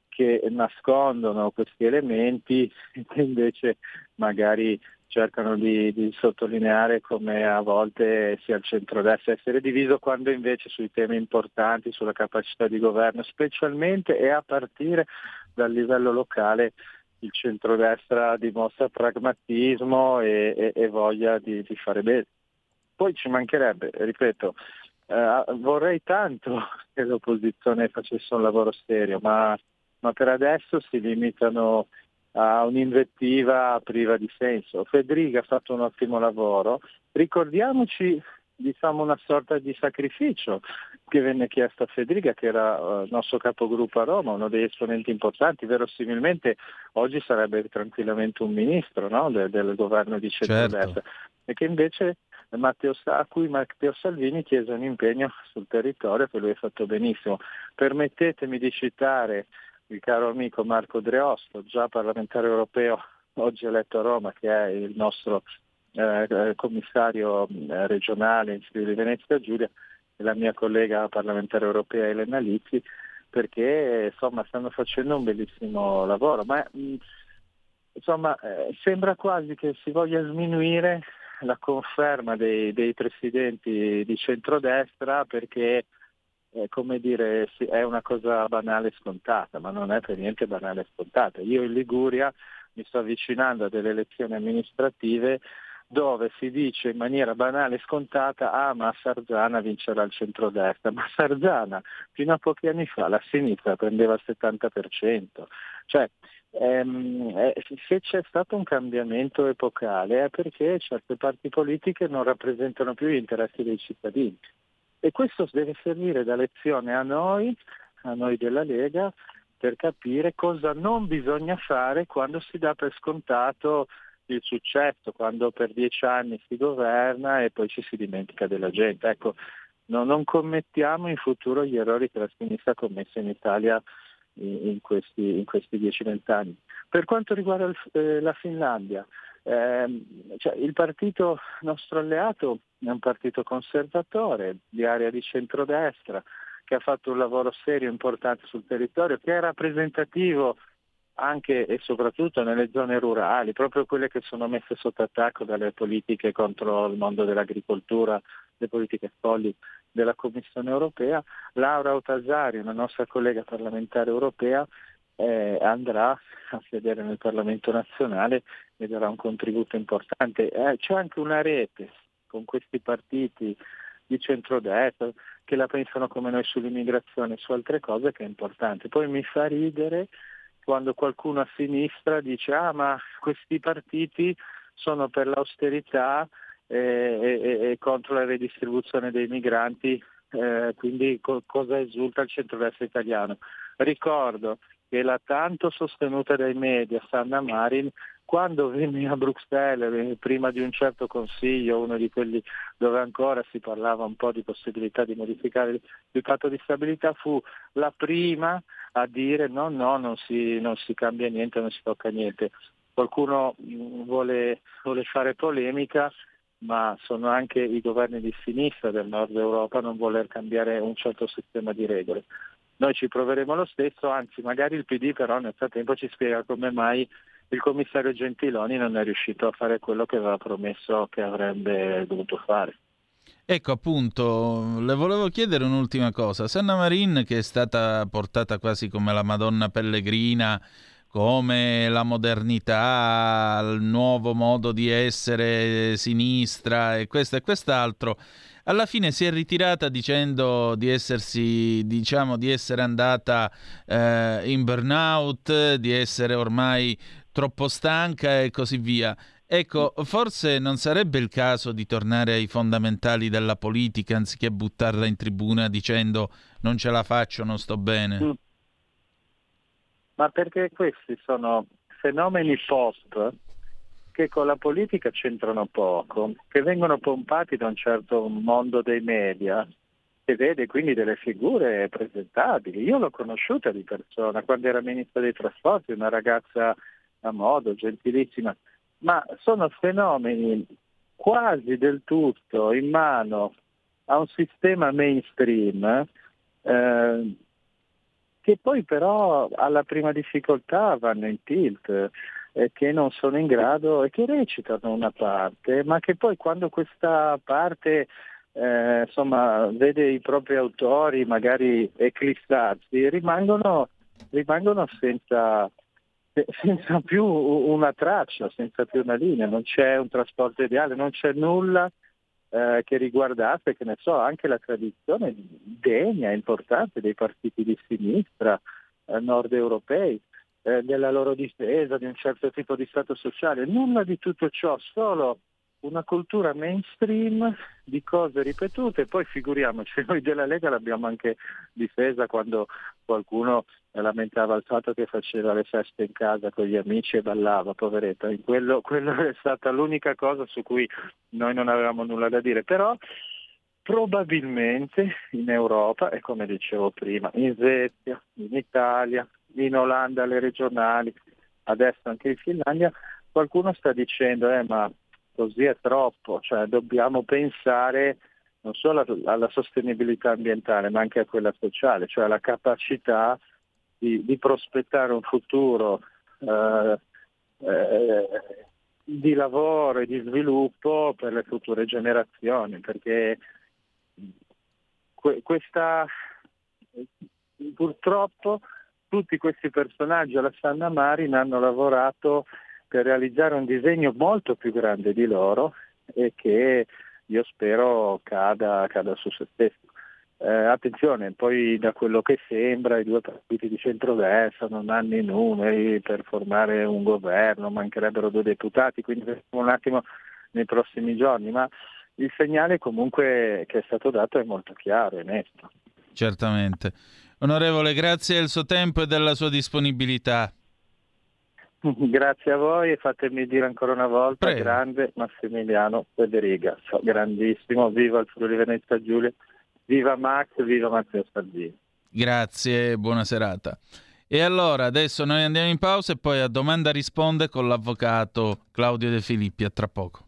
che nascondono questi elementi [laughs] e invece magari cercano di, di, sottolineare come a volte sia il centrodestra essere diviso quando invece sui temi importanti, sulla capacità di governo specialmente e a partire dal livello locale il centrodestra dimostra pragmatismo e, e, e voglia di, di, fare bene. Poi ci mancherebbe, ripeto, eh, vorrei tanto [laughs] che l'opposizione facesse un lavoro serio, ma, ma per adesso si limitano a un'invettiva priva di senso. Federica ha fatto un ottimo lavoro, ricordiamoci diciamo una sorta di sacrificio che venne chiesto a Federica, che era uh, nostro capogruppo a Roma, uno degli esponenti importanti, verosimilmente oggi sarebbe tranquillamente un ministro no? De- del governo di centrodestra, certo. e che invece Matteo, a cui Matteo Salvini chiese un impegno sul territorio che lui ha fatto benissimo. Permettetemi di citare il caro amico Marco Dreosto, già parlamentare europeo, oggi eletto a Roma, che è il nostro eh, commissario eh, regionale in Friuli Venezia Giulia, e la mia collega parlamentare europea Elena Lizzi, perché insomma stanno facendo un bellissimo lavoro. Ma mh, insomma eh, sembra quasi che si voglia sminuire la conferma dei, dei presidenti di centrodestra perché eh, come dire, è una cosa banale e scontata, ma non è per niente banale e scontata. Io in Liguria mi sto avvicinando a delle elezioni amministrative dove si dice in maniera banale e scontata ah ma Sarzana vincerà il centrodestra, ma Sarzana fino a pochi anni fa la sinistra prendeva il 70%, cioè ehm, eh, se c'è stato un cambiamento epocale è perché certe parti politiche non rappresentano più gli interessi dei cittadini. E questo deve servire da lezione a noi, a noi della Lega, per capire cosa non bisogna fare quando si dà per scontato il successo, quando per dieci anni si governa e poi ci si dimentica della gente. Ecco, no, non commettiamo in futuro gli errori che la sinistra ha commesso in Italia in questi, in questi 10-20 anni. Per quanto riguarda il, eh, la Finlandia, eh, cioè, il partito nostro alleato è un partito conservatore di area di centrodestra che ha fatto un lavoro serio e importante sul territorio, che è rappresentativo anche e soprattutto nelle zone rurali, proprio quelle che sono messe sotto attacco dalle politiche contro il mondo dell'agricoltura, le politiche folli della Commissione europea. Laura Otasari, una nostra collega parlamentare europea, eh, andrà a sedere nel Parlamento nazionale e darà un contributo importante. Eh, c'è anche una rete con questi partiti di centrodestra che la pensano come noi sull'immigrazione e su altre cose che è importante. Poi mi fa ridere quando qualcuno a sinistra dice ah ma questi partiti sono per l'austerità eh, e, e, contro la redistribuzione dei migranti, eh, quindi co- cosa esulta il centrodestra italiano. Ricordo che la tanto sostenuta dai media Sanna Marin quando venne a Bruxelles, prima di un certo consiglio, uno di quelli dove ancora si parlava un po' di possibilità di modificare il patto di stabilità, fu la prima a dire no, no, non si, non si cambia niente, non si tocca niente. Qualcuno mm, vuole, vuole fare polemica, ma sono anche i governi di sinistra del nord Europa a non voler cambiare un certo sistema di regole. Noi ci proveremo lo stesso, anzi magari il PD però nel frattempo ci spiega come mai il commissario Gentiloni non è riuscito a fare quello che aveva promesso che avrebbe dovuto fare. Ecco appunto, le volevo chiedere un'ultima cosa. Sanna Marin che è stata portata quasi come la Madonna Pellegrina, come la modernità, il nuovo modo di essere sinistra e questo e quest'altro, alla fine si è ritirata dicendo di essersi, diciamo, di essere andata eh, in burnout, di essere ormai troppo stanca e così via. Ecco, forse non sarebbe il caso di tornare ai fondamentali della politica anziché buttarla in tribuna dicendo non ce la faccio, non sto bene. Mm. Ma perché questi sono fenomeni post che con la politica c'entrano poco, che vengono pompati da un certo mondo dei media e vede quindi delle figure presentabili. Io l'ho conosciuta di persona quando era ministro dei trasporti, una ragazza a modo, gentilissima, ma sono fenomeni quasi del tutto in mano a un sistema mainstream eh, che poi però alla prima difficoltà vanno in tilt e che non sono in grado e che recitano una parte, ma che poi quando questa parte eh, insomma, vede i propri autori magari eclissarsi, rimangono, rimangono senza, senza più una traccia, senza più una linea, non c'è un trasporto ideale, non c'è nulla eh, che riguardasse, che ne so, anche la tradizione degna, importante dei partiti di sinistra eh, nord europei, eh, della loro difesa di un certo tipo di stato sociale, nulla di tutto ciò, solo una cultura mainstream di cose ripetute, poi figuriamoci, noi della Lega l'abbiamo anche difesa quando qualcuno lamentava il fatto che faceva le feste in casa con gli amici e ballava, poveretta, quello, quello è stata l'unica cosa su cui noi non avevamo nulla da dire, però probabilmente in Europa, e come dicevo prima, in Svezia, in Italia, in Olanda le regionali, adesso anche in Finlandia, qualcuno sta dicendo eh, ma così è troppo, cioè dobbiamo pensare non solo alla sostenibilità ambientale ma anche a quella sociale, cioè alla capacità di, di prospettare un futuro eh, eh, di lavoro e di sviluppo per le future generazioni, perché que- questa, purtroppo tutti questi personaggi alla Sanna Marin hanno lavorato per realizzare un disegno molto più grande di loro e che io spero cada, cada su se stesso. Eh, attenzione, poi da quello che sembra i due partiti di centrodestra non hanno i numeri per formare un governo, mancherebbero due deputati, quindi vedremo un attimo nei prossimi giorni, ma il segnale comunque che è stato dato è molto chiaro e nesto. Certamente. Onorevole, grazie del suo tempo e della sua disponibilità. [laughs] Grazie a voi e fatemi dire ancora una volta, Prego. grande Massimiliano Federiga, grandissimo, viva il Friuli Venezia Giulia, viva Max, viva Matteo Salvini. Grazie, buona serata. E allora adesso noi andiamo in pausa e poi a domanda risponde con l'avvocato Claudio De Filippi, a tra poco.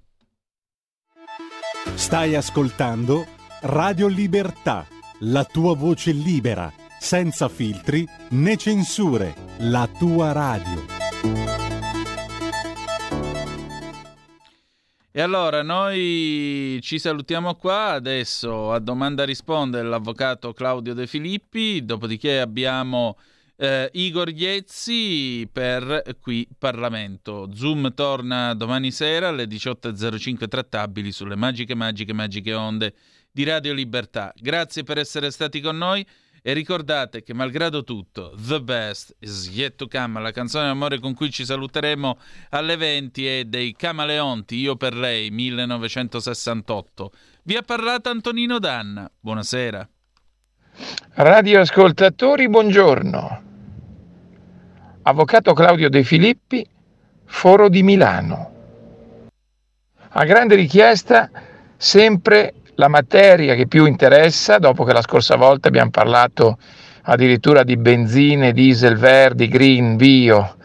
Stai ascoltando Radio Libertà, la tua voce libera senza filtri né censure, la tua radio. E allora noi ci salutiamo qua, adesso a domanda risponde l'avvocato Claudio De Filippi, dopodiché abbiamo eh, Igor Iezzi per qui Parlamento. Zoom torna domani sera alle 18.05 trattabili sulle magiche, magiche, magiche onde di Radio Libertà. Grazie per essere stati con noi. E ricordate che malgrado tutto, The Best is Yet to Come, la canzone d'amore con cui ci saluteremo alle 20 è dei Camaleonti, Io per lei, 1968. Vi ha parlato Antonino Danna. Buonasera. Radioascoltatori, buongiorno. Avvocato Claudio De Filippi, Foro di Milano. A grande richiesta, sempre la materia che più interessa, dopo che la scorsa volta abbiamo parlato addirittura di benzine, diesel verdi, green, bio,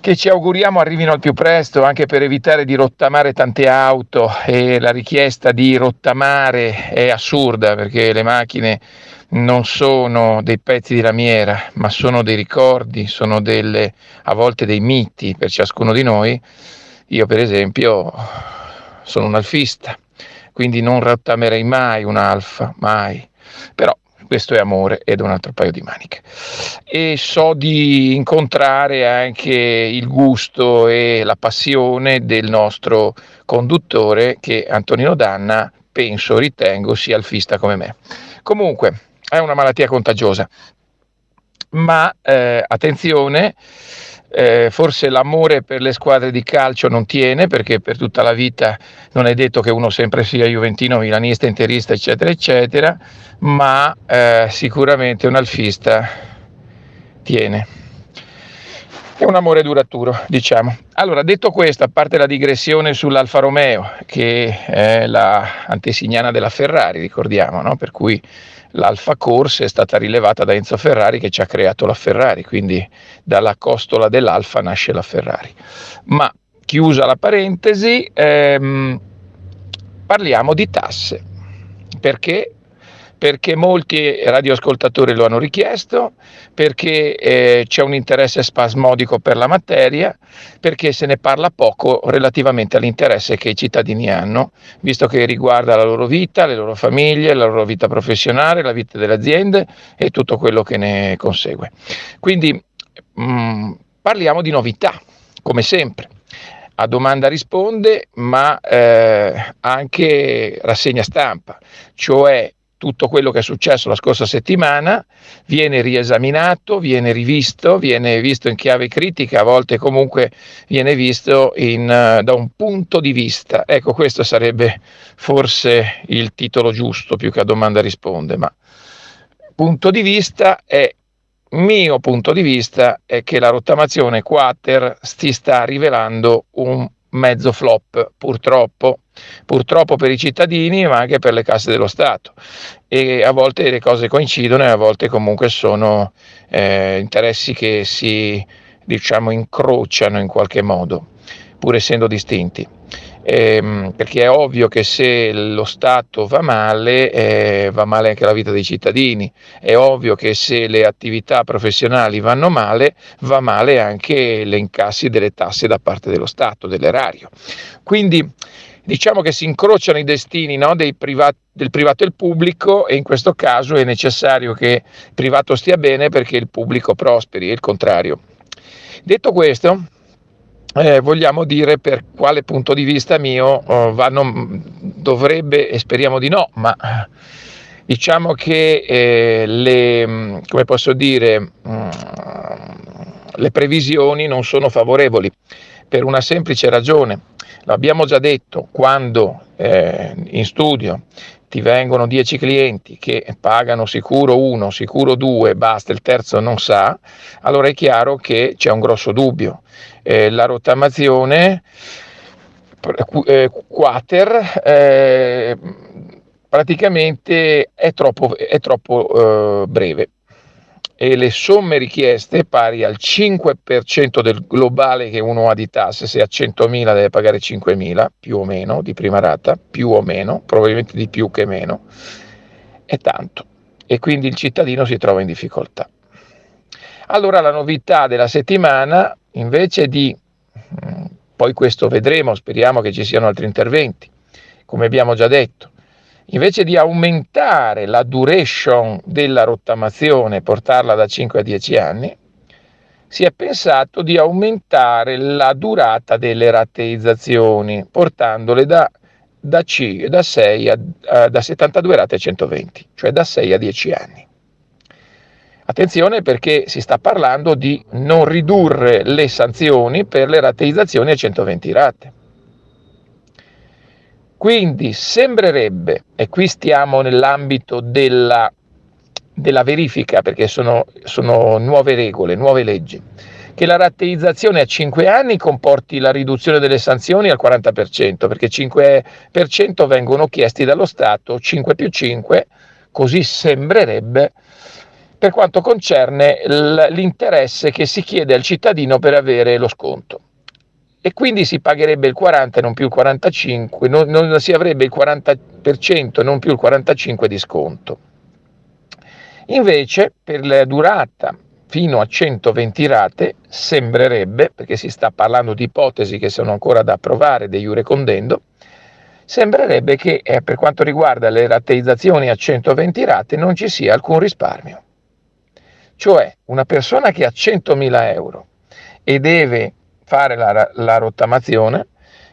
che ci auguriamo arrivino al più presto anche per evitare di rottamare tante auto e la richiesta di rottamare è assurda perché le macchine non sono dei pezzi di lamiera, ma sono dei ricordi, sono delle, a volte dei miti per ciascuno di noi. Io per esempio sono un alfista quindi non rottamerei mai un'alfa, mai. Però questo è amore ed un altro paio di maniche. E so di incontrare anche il gusto e la passione del nostro conduttore che Antonino Danna penso, ritengo, sia alfista come me. Comunque, è una malattia contagiosa, ma eh, attenzione, eh, forse l'amore per le squadre di calcio non tiene perché per tutta la vita non è detto che uno sempre sia juventino, milanista, interista, eccetera, eccetera, ma eh, sicuramente un alfista tiene. È un amore duraturo, diciamo. Allora, detto questo, a parte la digressione sull'Alfa Romeo, che è la antesignana della Ferrari, ricordiamo, no? per cui l'Alfa Corse è stata rilevata da Enzo Ferrari che ci ha creato la Ferrari, quindi dalla costola dell'Alfa nasce la Ferrari. Ma chiusa la parentesi, ehm, parliamo di tasse. Perché? Perché molti radioascoltatori lo hanno richiesto, perché eh, c'è un interesse spasmodico per la materia, perché se ne parla poco relativamente all'interesse che i cittadini hanno, visto che riguarda la loro vita, le loro famiglie, la loro vita professionale, la vita delle aziende e tutto quello che ne consegue. Quindi mh, mm, parliamo di novità, come sempre a domanda risponde, ma eh, anche rassegna stampa, cioè tutto quello che è successo la scorsa settimana viene riesaminato, viene rivisto, viene visto in chiave critica, a volte comunque viene visto in, uh, da un punto di vista. Ecco, questo sarebbe forse il titolo giusto più che a domanda risponde, ma punto di vista è mio punto di vista è che la rottamazione quater si sta rivelando un mezzo flop, purtroppo, purtroppo per i cittadini, ma anche per le casse dello Stato. E a volte le cose coincidono e a volte comunque sono eh, interessi che si diciamo incrociano in qualche modo, pur essendo distinti ehm, perché è ovvio che se lo Stato va male, eh, va male anche la vita dei cittadini, è ovvio che se le attività professionali vanno male, va male anche le incassi delle tasse da parte dello Stato, dell'erario. Quindi diciamo che si incrociano i destini no, privat- del privato e il pubblico e in questo caso è necessario che il privato stia bene perché il pubblico prosperi e il contrario. Detto questo, eh, vogliamo dire per quale punto di vista mio oh, vanno, dovrebbe, e speriamo di no, ma diciamo che eh, le, come posso dire, mm, le previsioni non sono favorevoli per una semplice ragione. L'abbiamo già detto, quando eh, in studio ti vengono 10 clienti che pagano sicuro uno, sicuro due, basta, il terzo non sa, allora è chiaro che c'è un grosso dubbio. Eh, la rottamazione eh, quater eh, praticamente è troppo, è troppo eh, breve e le somme richieste pari al 5% del globale che uno ha di tasse, se ha 100.000 deve pagare 5.000 più o meno di prima rata, più o meno, probabilmente di più che meno, è tanto. e quindi il cittadino si trova in difficoltà. Allora la novità della settimana invece di, mm, poi questo vedremo, speriamo che ci siano altri interventi, come abbiamo già detto, invece di aumentare la duration della rottamazione, portarla da 5 a 10 anni, si è pensato di aumentare la durata delle rateizzazioni, portandole da, da, C, da, 6 a, a, da 72 rate a 120, cioè da 6 a 10 anni. Attenzione perché si sta parlando di non ridurre le sanzioni per le rateizzazioni a 120 rate. Quindi sembrerebbe, e qui stiamo nell'ambito della della verifica, perché sono, sono nuove regole, nuove leggi, che la rateizzazione a 5 anni comporti la riduzione delle sanzioni al 40%, perché 5% vengono chiesti dallo Stato, 5 più 5, così sembrerebbe, per quanto concerne l'interesse che si chiede al cittadino per avere lo sconto. E quindi si pagherebbe il 40 e non più il 45, non, non si avrebbe il 40% e non più il 45% di sconto. Invece, per la durata fino a 120 rate, sembrerebbe, perché si sta parlando di ipotesi che sono ancora da approvare de iure condendo, sembrerebbe che eh, per quanto riguarda le rateizzazioni a 120 rate non ci sia alcun risparmio. Cioè, una persona che ha 100.000 euro e deve fare la, la rottamazione,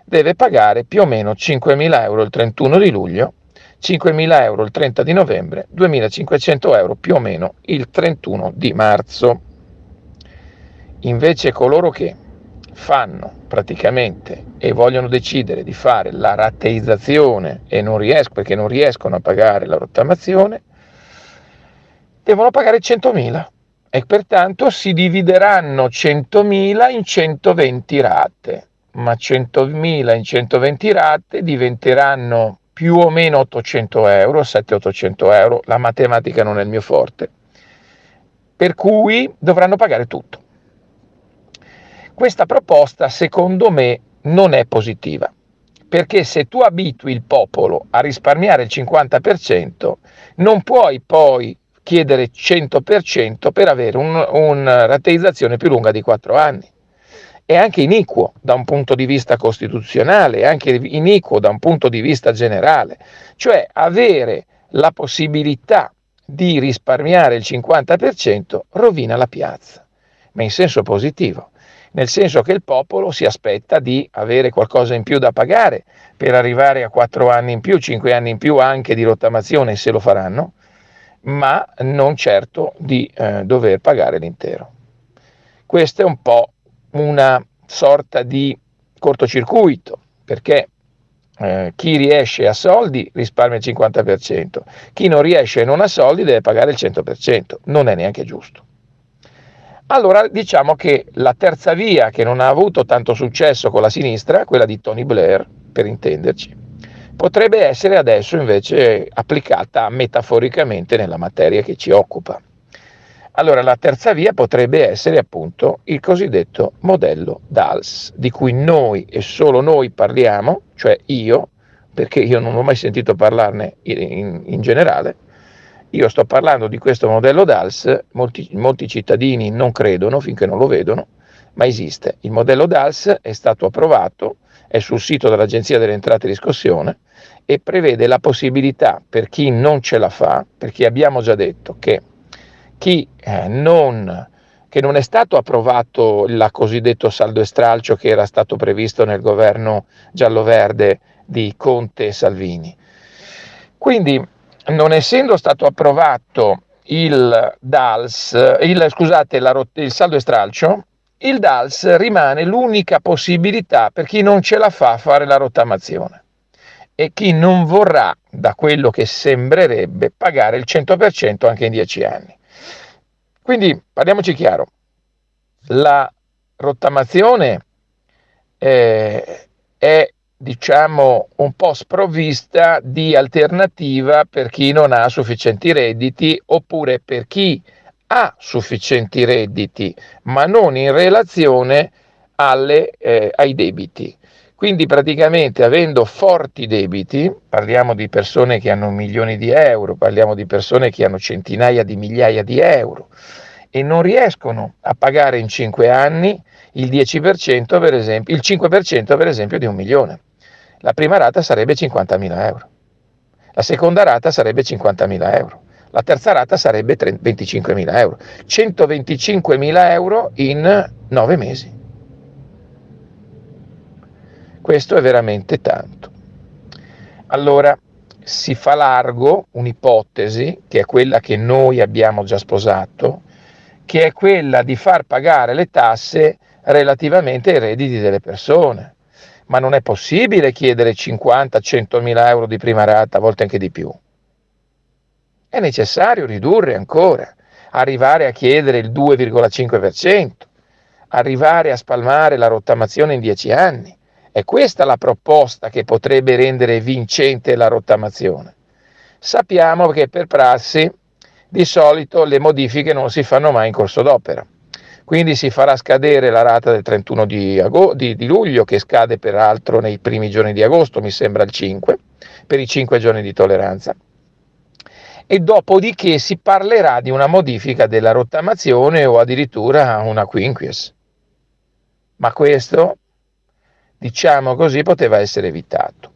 deve pagare più o meno 5.000 euro il 31 di luglio 5.000 euro il 30 di novembre, 2.500 euro più o meno il 31 di marzo. Invece coloro che fanno praticamente e vogliono decidere di fare la rateizzazione e non riescono perché non riescono a pagare la rottamazione, devono pagare 100.000 e pertanto si divideranno 100.000 in 120 rate, ma 100.000 in 120 rate diventeranno più o meno 800 euro, 700-800 euro, la matematica non è il mio forte, per cui dovranno pagare tutto. Questa proposta secondo me non è positiva, perché se tu abitui il popolo a risparmiare il 50%, non puoi poi chiedere 100% per avere un, una rateizzazione più lunga di 4 anni. È anche iniquo da un punto di vista costituzionale, è anche iniquo da un punto di vista generale, cioè avere la possibilità di risparmiare il 50% rovina la piazza, ma in senso positivo, nel senso che il popolo si aspetta di avere qualcosa in più da pagare per arrivare a 4 anni in più, 5 anni in più anche di rottamazione se lo faranno, ma non certo di eh, dover pagare l'intero. Questo è un po' una sorta di cortocircuito, perché eh, chi riesce a soldi risparmia il 50%, chi non riesce e non ha soldi deve pagare il 100%, non è neanche giusto. Allora diciamo che la terza via che non ha avuto tanto successo con la sinistra, quella di Tony Blair, per intenderci, potrebbe essere adesso invece applicata metaforicamente nella materia che ci occupa. Allora la terza via potrebbe essere appunto il cosiddetto modello DALS, di cui noi e solo noi parliamo, cioè io, perché io non ho mai sentito parlarne in, in generale, io sto parlando di questo modello DALS, molti, molti cittadini non credono finché non lo vedono, ma esiste. Il modello DALS è stato approvato, è sul sito dell'Agenzia delle Entrate e Riscossione e prevede la possibilità per chi non ce la fa, perché abbiamo già detto che chi eh, non, che non è stato approvato il cosiddetto saldo e stralcio che era stato previsto nel governo giallo-verde di Conte e Salvini. Quindi, non essendo stato approvato il DALS, il, scusate, la, il saldo e stralcio, il DALS rimane l'unica possibilità per chi non ce la fa a fare la rottamazione e chi non vorrà, da quello che sembrerebbe, pagare il 100% anche in 10 anni. Quindi parliamoci chiaro, la rottamazione eh, è diciamo un po' sprovvista di alternativa per chi non ha sufficienti redditi oppure per chi ha sufficienti redditi ma non in relazione alle, eh, ai debiti. Quindi praticamente avendo forti debiti, parliamo di persone che hanno milioni di euro, parliamo di persone che hanno centinaia di migliaia di euro e non riescono a pagare in 5 anni il 10% per esempio, il 5% per esempio di un milione. La prima rata sarebbe 50.000 euro, la seconda rata sarebbe 50.000 euro, la terza rata sarebbe 25.000 euro, 125.000 euro in 9 mesi. Questo è veramente tanto. Allora si fa largo un'ipotesi, che è quella che noi abbiamo già sposato, che è quella di far pagare le tasse relativamente ai redditi delle persone ma non è possibile chiedere 50-100 mila euro di prima rata, a volte anche di più. È necessario ridurre ancora, arrivare a chiedere il 2,5%, arrivare a spalmare la rottamazione in 10 anni. È questa la proposta che potrebbe rendere vincente la rottamazione. Sappiamo che per prassi di solito le modifiche non si fanno mai in corso d'opera quindi si farà scadere la rata del 31 di, ago- di, di, luglio, che scade peraltro nei primi giorni di agosto, mi sembra il 5, per i 5 giorni di tolleranza. E dopodiché si parlerà di una modifica della rottamazione o addirittura una quinquies. Ma questo, diciamo così, poteva essere evitato.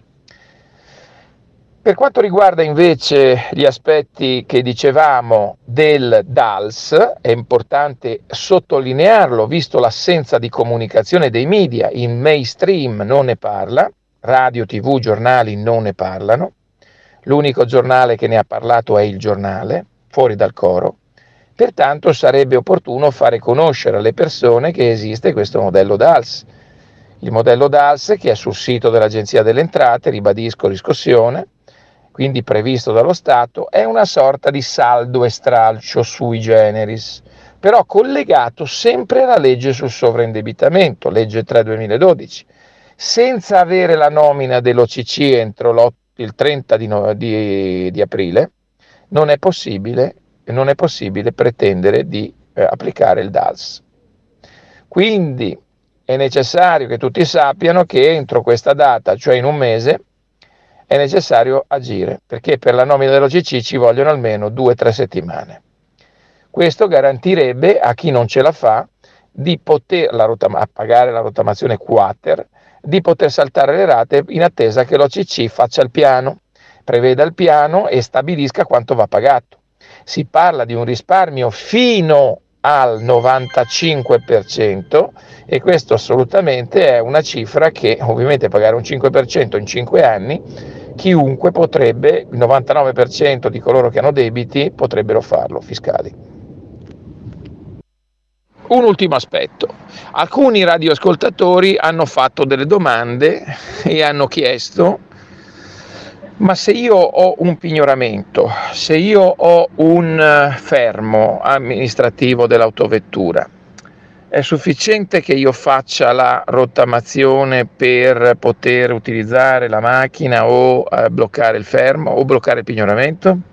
Per quanto riguarda invece gli aspetti che dicevamo del DALS, è importante sottolinearlo, visto l'assenza di comunicazione dei media, il mainstream non ne parla, radio, tv, giornali non ne parlano, l'unico giornale che ne ha parlato è il giornale, fuori dal coro, pertanto sarebbe opportuno fare conoscere alle persone che esiste questo modello DALS. Il modello DALS che è sul sito dell'Agenzia delle Entrate, ribadisco riscossione, quindi previsto dallo Stato, è una sorta di saldo e stralcio sui generis, però collegato sempre alla legge sul sovraindebitamento, legge 3 2012, senza avere la nomina dell'OCC entro il 30 di, no, di, di aprile, non è possibile, non è possibile pretendere di eh, applicare il DALS. Quindi è necessario che tutti sappiano che entro questa data, cioè in un mese, è necessario agire, perché per la nomina dell'OCC ci vogliono almeno due o tre settimane. Questo garantirebbe a chi non ce la fa di poter la rottama- pagare la rottamazione quater, di poter saltare le rate in attesa che l'OCC faccia il piano, preveda il piano e stabilisca quanto va pagato. Si parla di un risparmio fino al 95% e questo assolutamente è una cifra che ovviamente pagare un 5% in 5 anni chiunque potrebbe, il 99% di coloro che hanno debiti potrebbero farlo fiscali. Un ultimo aspetto. Alcuni radioascoltatori hanno fatto delle domande e hanno chiesto, ma se io ho un pignoramento, se io ho un fermo amministrativo dell'autovettura, è sufficiente che io faccia la rottamazione per poter utilizzare la macchina o eh, bloccare il fermo o bloccare il pignoramento?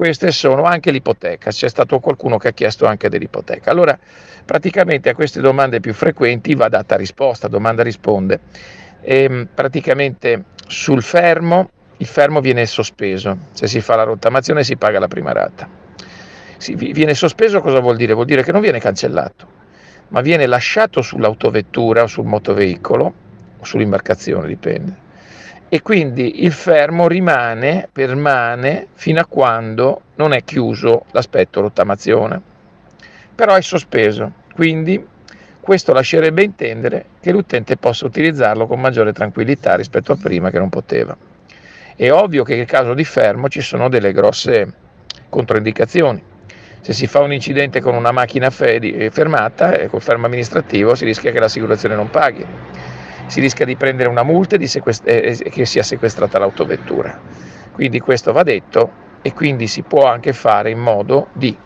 Queste sono anche l'ipoteca, c'è stato qualcuno che ha chiesto anche dell'ipoteca. Allora, praticamente a queste domande più frequenti va data risposta, domanda risponde. E, ehm, praticamente sul fermo, il fermo viene sospeso, se si fa la rottamazione si paga la prima rata. Si, viene sospeso cosa vuol dire? Vuol dire che non viene cancellato ma viene lasciato sull'autovettura o sul motoveicolo o sull'imbarcazione, dipende. E quindi il fermo rimane, permane fino a quando non è chiuso l'aspetto rottamazione. Però è sospeso, quindi questo lascerebbe intendere che l'utente possa utilizzarlo con maggiore tranquillità rispetto a prima che non poteva. È ovvio che nel caso di fermo ci sono delle grosse controindicazioni se si fa un incidente con una macchina eh, fermata, eh, col fermo amministrativo, si rischia che l'assicurazione non paghi, si rischia di prendere una multa e sequest- eh, che sia sequestrata l'autovettura. Quindi questo va detto e quindi si può anche fare in modo di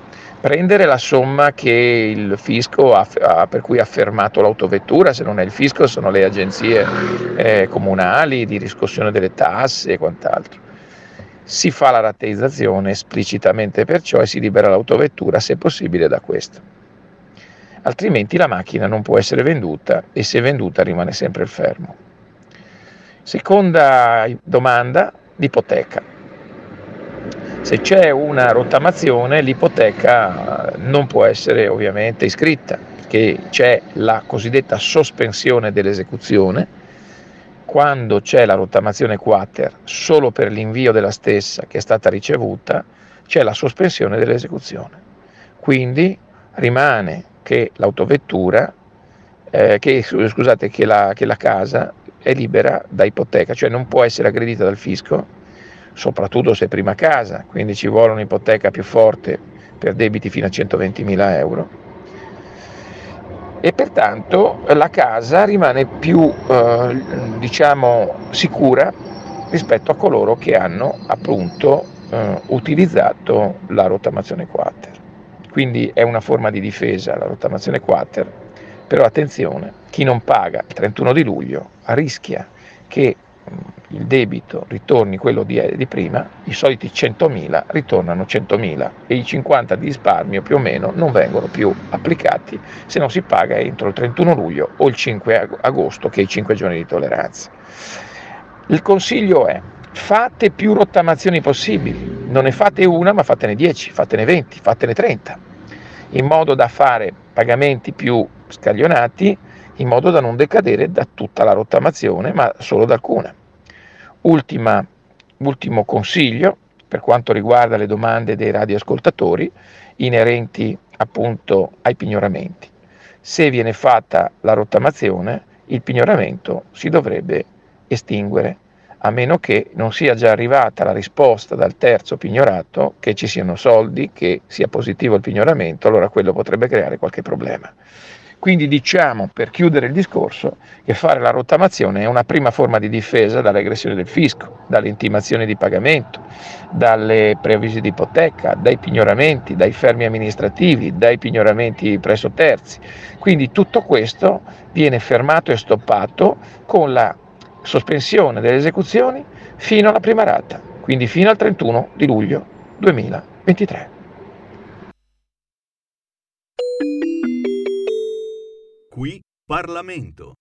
prendere la somma che il fisco ha, ha, per cui ha fermato l'autovettura, se non è il fisco sono le agenzie eh, comunali di riscossione delle tasse e quant'altro si fa la rateizzazione esplicitamente perciò e si libera l'autovettura se possibile da questa. Altrimenti la macchina non può essere venduta e se venduta rimane sempre il fermo. Seconda domanda, l'ipoteca. Se c'è una rottamazione l'ipoteca eh, non può essere ovviamente iscritta, perché c'è la cosiddetta sospensione dell'esecuzione. Quando c'è la rottamazione quater solo per l'invio della stessa che è stata ricevuta, c'è la sospensione dell'esecuzione. Quindi rimane che l'autovettura, eh, che, scusate, che la, che la casa è libera da ipoteca, cioè non può essere aggredita dal fisco, soprattutto se è prima casa, quindi ci vuole un'ipoteca più forte per debiti fino a 120.000 euro. E pertanto la casa rimane più eh, diciamo, sicura rispetto a coloro che hanno appunto eh, utilizzato la rottamazione quater. Quindi è una forma di difesa la rottamazione quater, però attenzione, chi non paga il 31 di luglio rischia che mm, il debito ritorni quello di, di, prima, i soliti 100.000 ritornano 100.000 e i 50 di risparmio più o meno non vengono più applicati se non si paga entro il 31 luglio o il 5 agosto che è i 5 giorni di tolleranza. Il consiglio è fate più rottamazioni possibili, non ne fate una ma fatene 10, fatene 20, fatene 30, in modo da fare pagamenti più scaglionati, in modo da non decadere da tutta la rottamazione ma solo da alcuna. Ultima, ultimo consiglio per quanto riguarda le domande dei radioascoltatori inerenti appunto ai pignoramenti. Se viene fatta la rottamazione, il pignoramento si dovrebbe estinguere a meno che non sia già arrivata la risposta dal terzo pignorato che ci siano soldi, che sia positivo il pignoramento, allora quello potrebbe creare qualche problema. Quindi diciamo, per chiudere il discorso, che fare la rottamazione è una prima forma di difesa dalle aggressioni del fisco, dalle intimazioni di pagamento, dalle preavvisi di ipoteca, dai pignoramenti, dai fermi amministrativi, dai pignoramenti presso terzi. Quindi tutto questo viene fermato e stoppato con la sospensione delle esecuzioni fino alla prima rata, quindi fino al 31 di luglio 2023. Qui Parlamento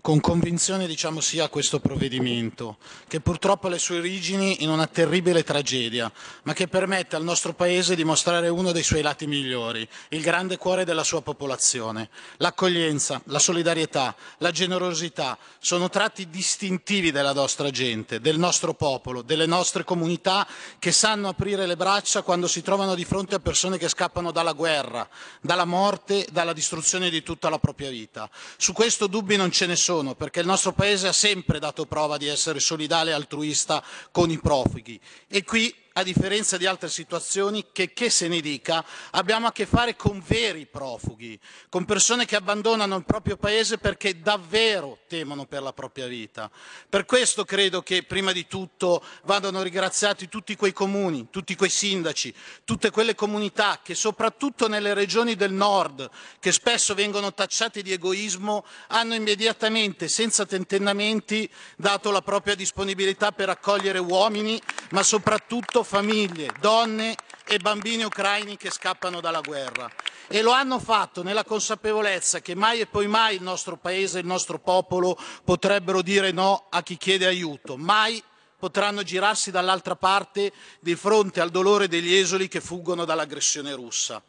con convinzione diciamo sì a questo provvedimento, che purtroppo ha le sue origini in una terribile tragedia, ma che permette al nostro Paese di mostrare uno dei suoi lati migliori, il grande cuore della sua popolazione. L'accoglienza, la solidarietà, la generosità sono tratti distintivi della nostra gente, del nostro popolo, delle nostre comunità che sanno aprire le braccia quando si trovano di fronte a persone che scappano dalla guerra, dalla morte, dalla distruzione di tutta la propria vita. Su questo dubbi non ce ne sono, perché il nostro Paese ha sempre dato prova di essere solidale e altruista con i profughi. E qui a differenza di altre situazioni, che, che se ne dica, abbiamo a che fare con veri profughi, con persone che abbandonano il proprio paese perché davvero temono per la propria vita. Per questo credo che prima di tutto vadano ringraziati tutti quei comuni, tutti quei sindaci, tutte quelle comunità che soprattutto nelle regioni del nord, che spesso vengono tacciate di egoismo, hanno immediatamente, senza tentennamenti, dato la propria disponibilità per accogliere uomini, ma soprattutto famiglie, donne e bambini ucraini che scappano dalla guerra. E lo hanno fatto nella consapevolezza che mai e poi mai il nostro Paese e il nostro popolo potrebbero dire no a chi chiede aiuto, mai potranno girarsi dall'altra parte di fronte al dolore degli esuli che fuggono dall'aggressione russa.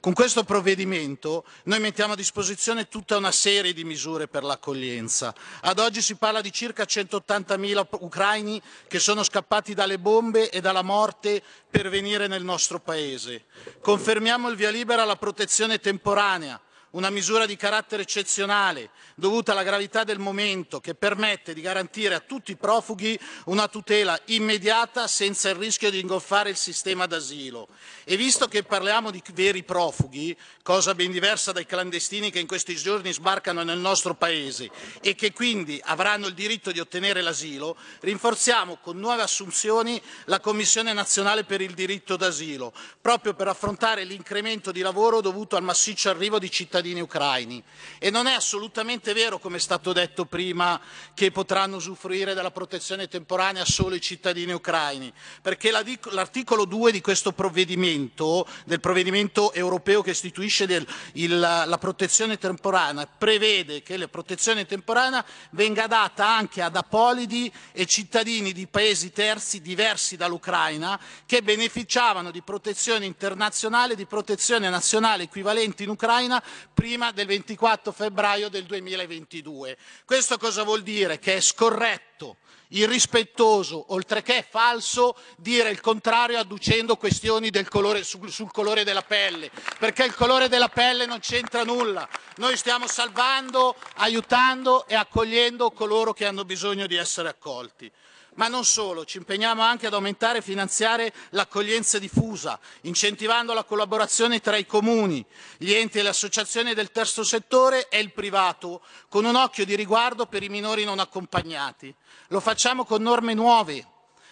Con questo provvedimento noi mettiamo a disposizione tutta una serie di misure per l'accoglienza. Ad oggi si parla di circa 180.000 ucraini che sono scappati dalle bombe e dalla morte per venire nel nostro Paese. Confermiamo il via libera alla protezione temporanea una misura di carattere eccezionale dovuta alla gravità del momento che permette di garantire a tutti i profughi una tutela immediata senza il rischio di ingolfare il sistema d'asilo. E visto che parliamo di veri profughi, cosa ben diversa dai clandestini che in questi giorni sbarcano nel nostro Paese e che quindi avranno il diritto di ottenere l'asilo, rinforziamo con nuove assunzioni la Commissione nazionale per il diritto d'asilo, proprio per affrontare l'incremento di lavoro dovuto al massiccio arrivo di cittadini cittadini ucraini. E non è assolutamente vero, come è stato detto prima, che potranno usufruire della protezione temporanea solo i cittadini ucraini, perché l'articolo 2 di questo provvedimento, del provvedimento europeo che istituisce del, il, la protezione temporanea, prevede che la protezione temporanea venga data anche ad apolidi e cittadini di paesi terzi diversi dall'Ucraina che beneficiavano di protezione internazionale, di protezione nazionale equivalenti in Ucraina prima del 24 febbraio del 2022. Questo cosa vuol dire? Che è scorretto irrispettoso, oltre che falso, dire il contrario adducendo questioni colore, sul, sul, colore della pelle, perché il colore della pelle non c'entra nulla. Noi stiamo salvando, aiutando e accogliendo coloro che hanno bisogno di essere accolti. Ma non solo, ci impegniamo anche ad aumentare e finanziare l'accoglienza diffusa, incentivando la collaborazione tra i comuni, gli enti e le associazioni del terzo settore e il privato, con un occhio di riguardo per i minori non accompagnati. Lo facciamo con norme nuove,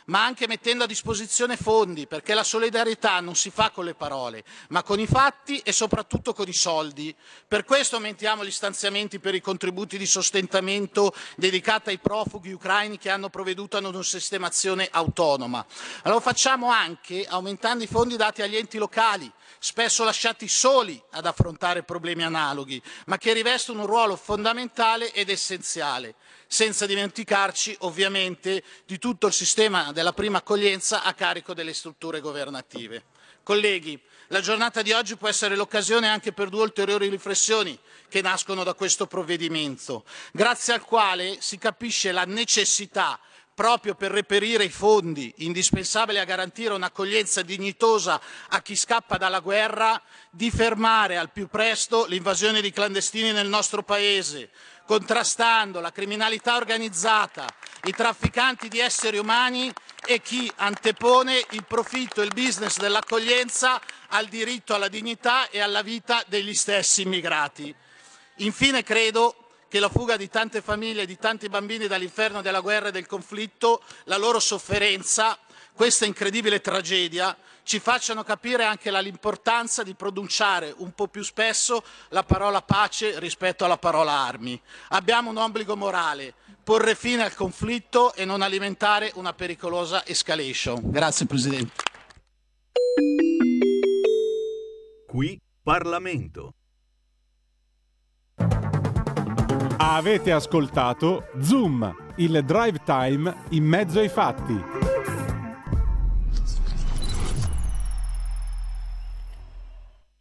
ma anche mettendo a disposizione fondi, perché la solidarietà non si fa con le parole, ma con i fatti e soprattutto con i soldi. Per questo aumentiamo gli stanziamenti per i contributi di sostentamento dedicati ai profughi ucraini che hanno provveduto ad una sistemazione autonoma. Lo facciamo anche aumentando i fondi dati agli enti locali, spesso lasciati soli ad affrontare problemi analoghi, ma che rivestono un ruolo fondamentale ed essenziale senza dimenticarci ovviamente di tutto il sistema della prima accoglienza a carico delle strutture governative. Colleghi, la giornata di oggi può essere l'occasione anche per due ulteriori riflessioni che nascono da questo provvedimento, grazie al quale si capisce la necessità proprio per reperire i fondi indispensabili a garantire un'accoglienza dignitosa a chi scappa dalla guerra, di fermare al più presto l'invasione di clandestini nel nostro Paese, contrastando la criminalità organizzata, i trafficanti di esseri umani e chi antepone il profitto e il business dell'accoglienza al diritto alla dignità e alla vita degli stessi immigrati. Infine credo che la fuga di tante famiglie e di tanti bambini dall'inferno della guerra e del conflitto, la loro sofferenza, questa incredibile tragedia ci facciano capire anche l'importanza di pronunciare un po' più spesso la parola pace rispetto alla parola armi. Abbiamo un obbligo morale, porre fine al conflitto e non alimentare una pericolosa escalation. Grazie Presidente. Qui Parlamento. Avete ascoltato Zoom, il drive time in mezzo ai fatti.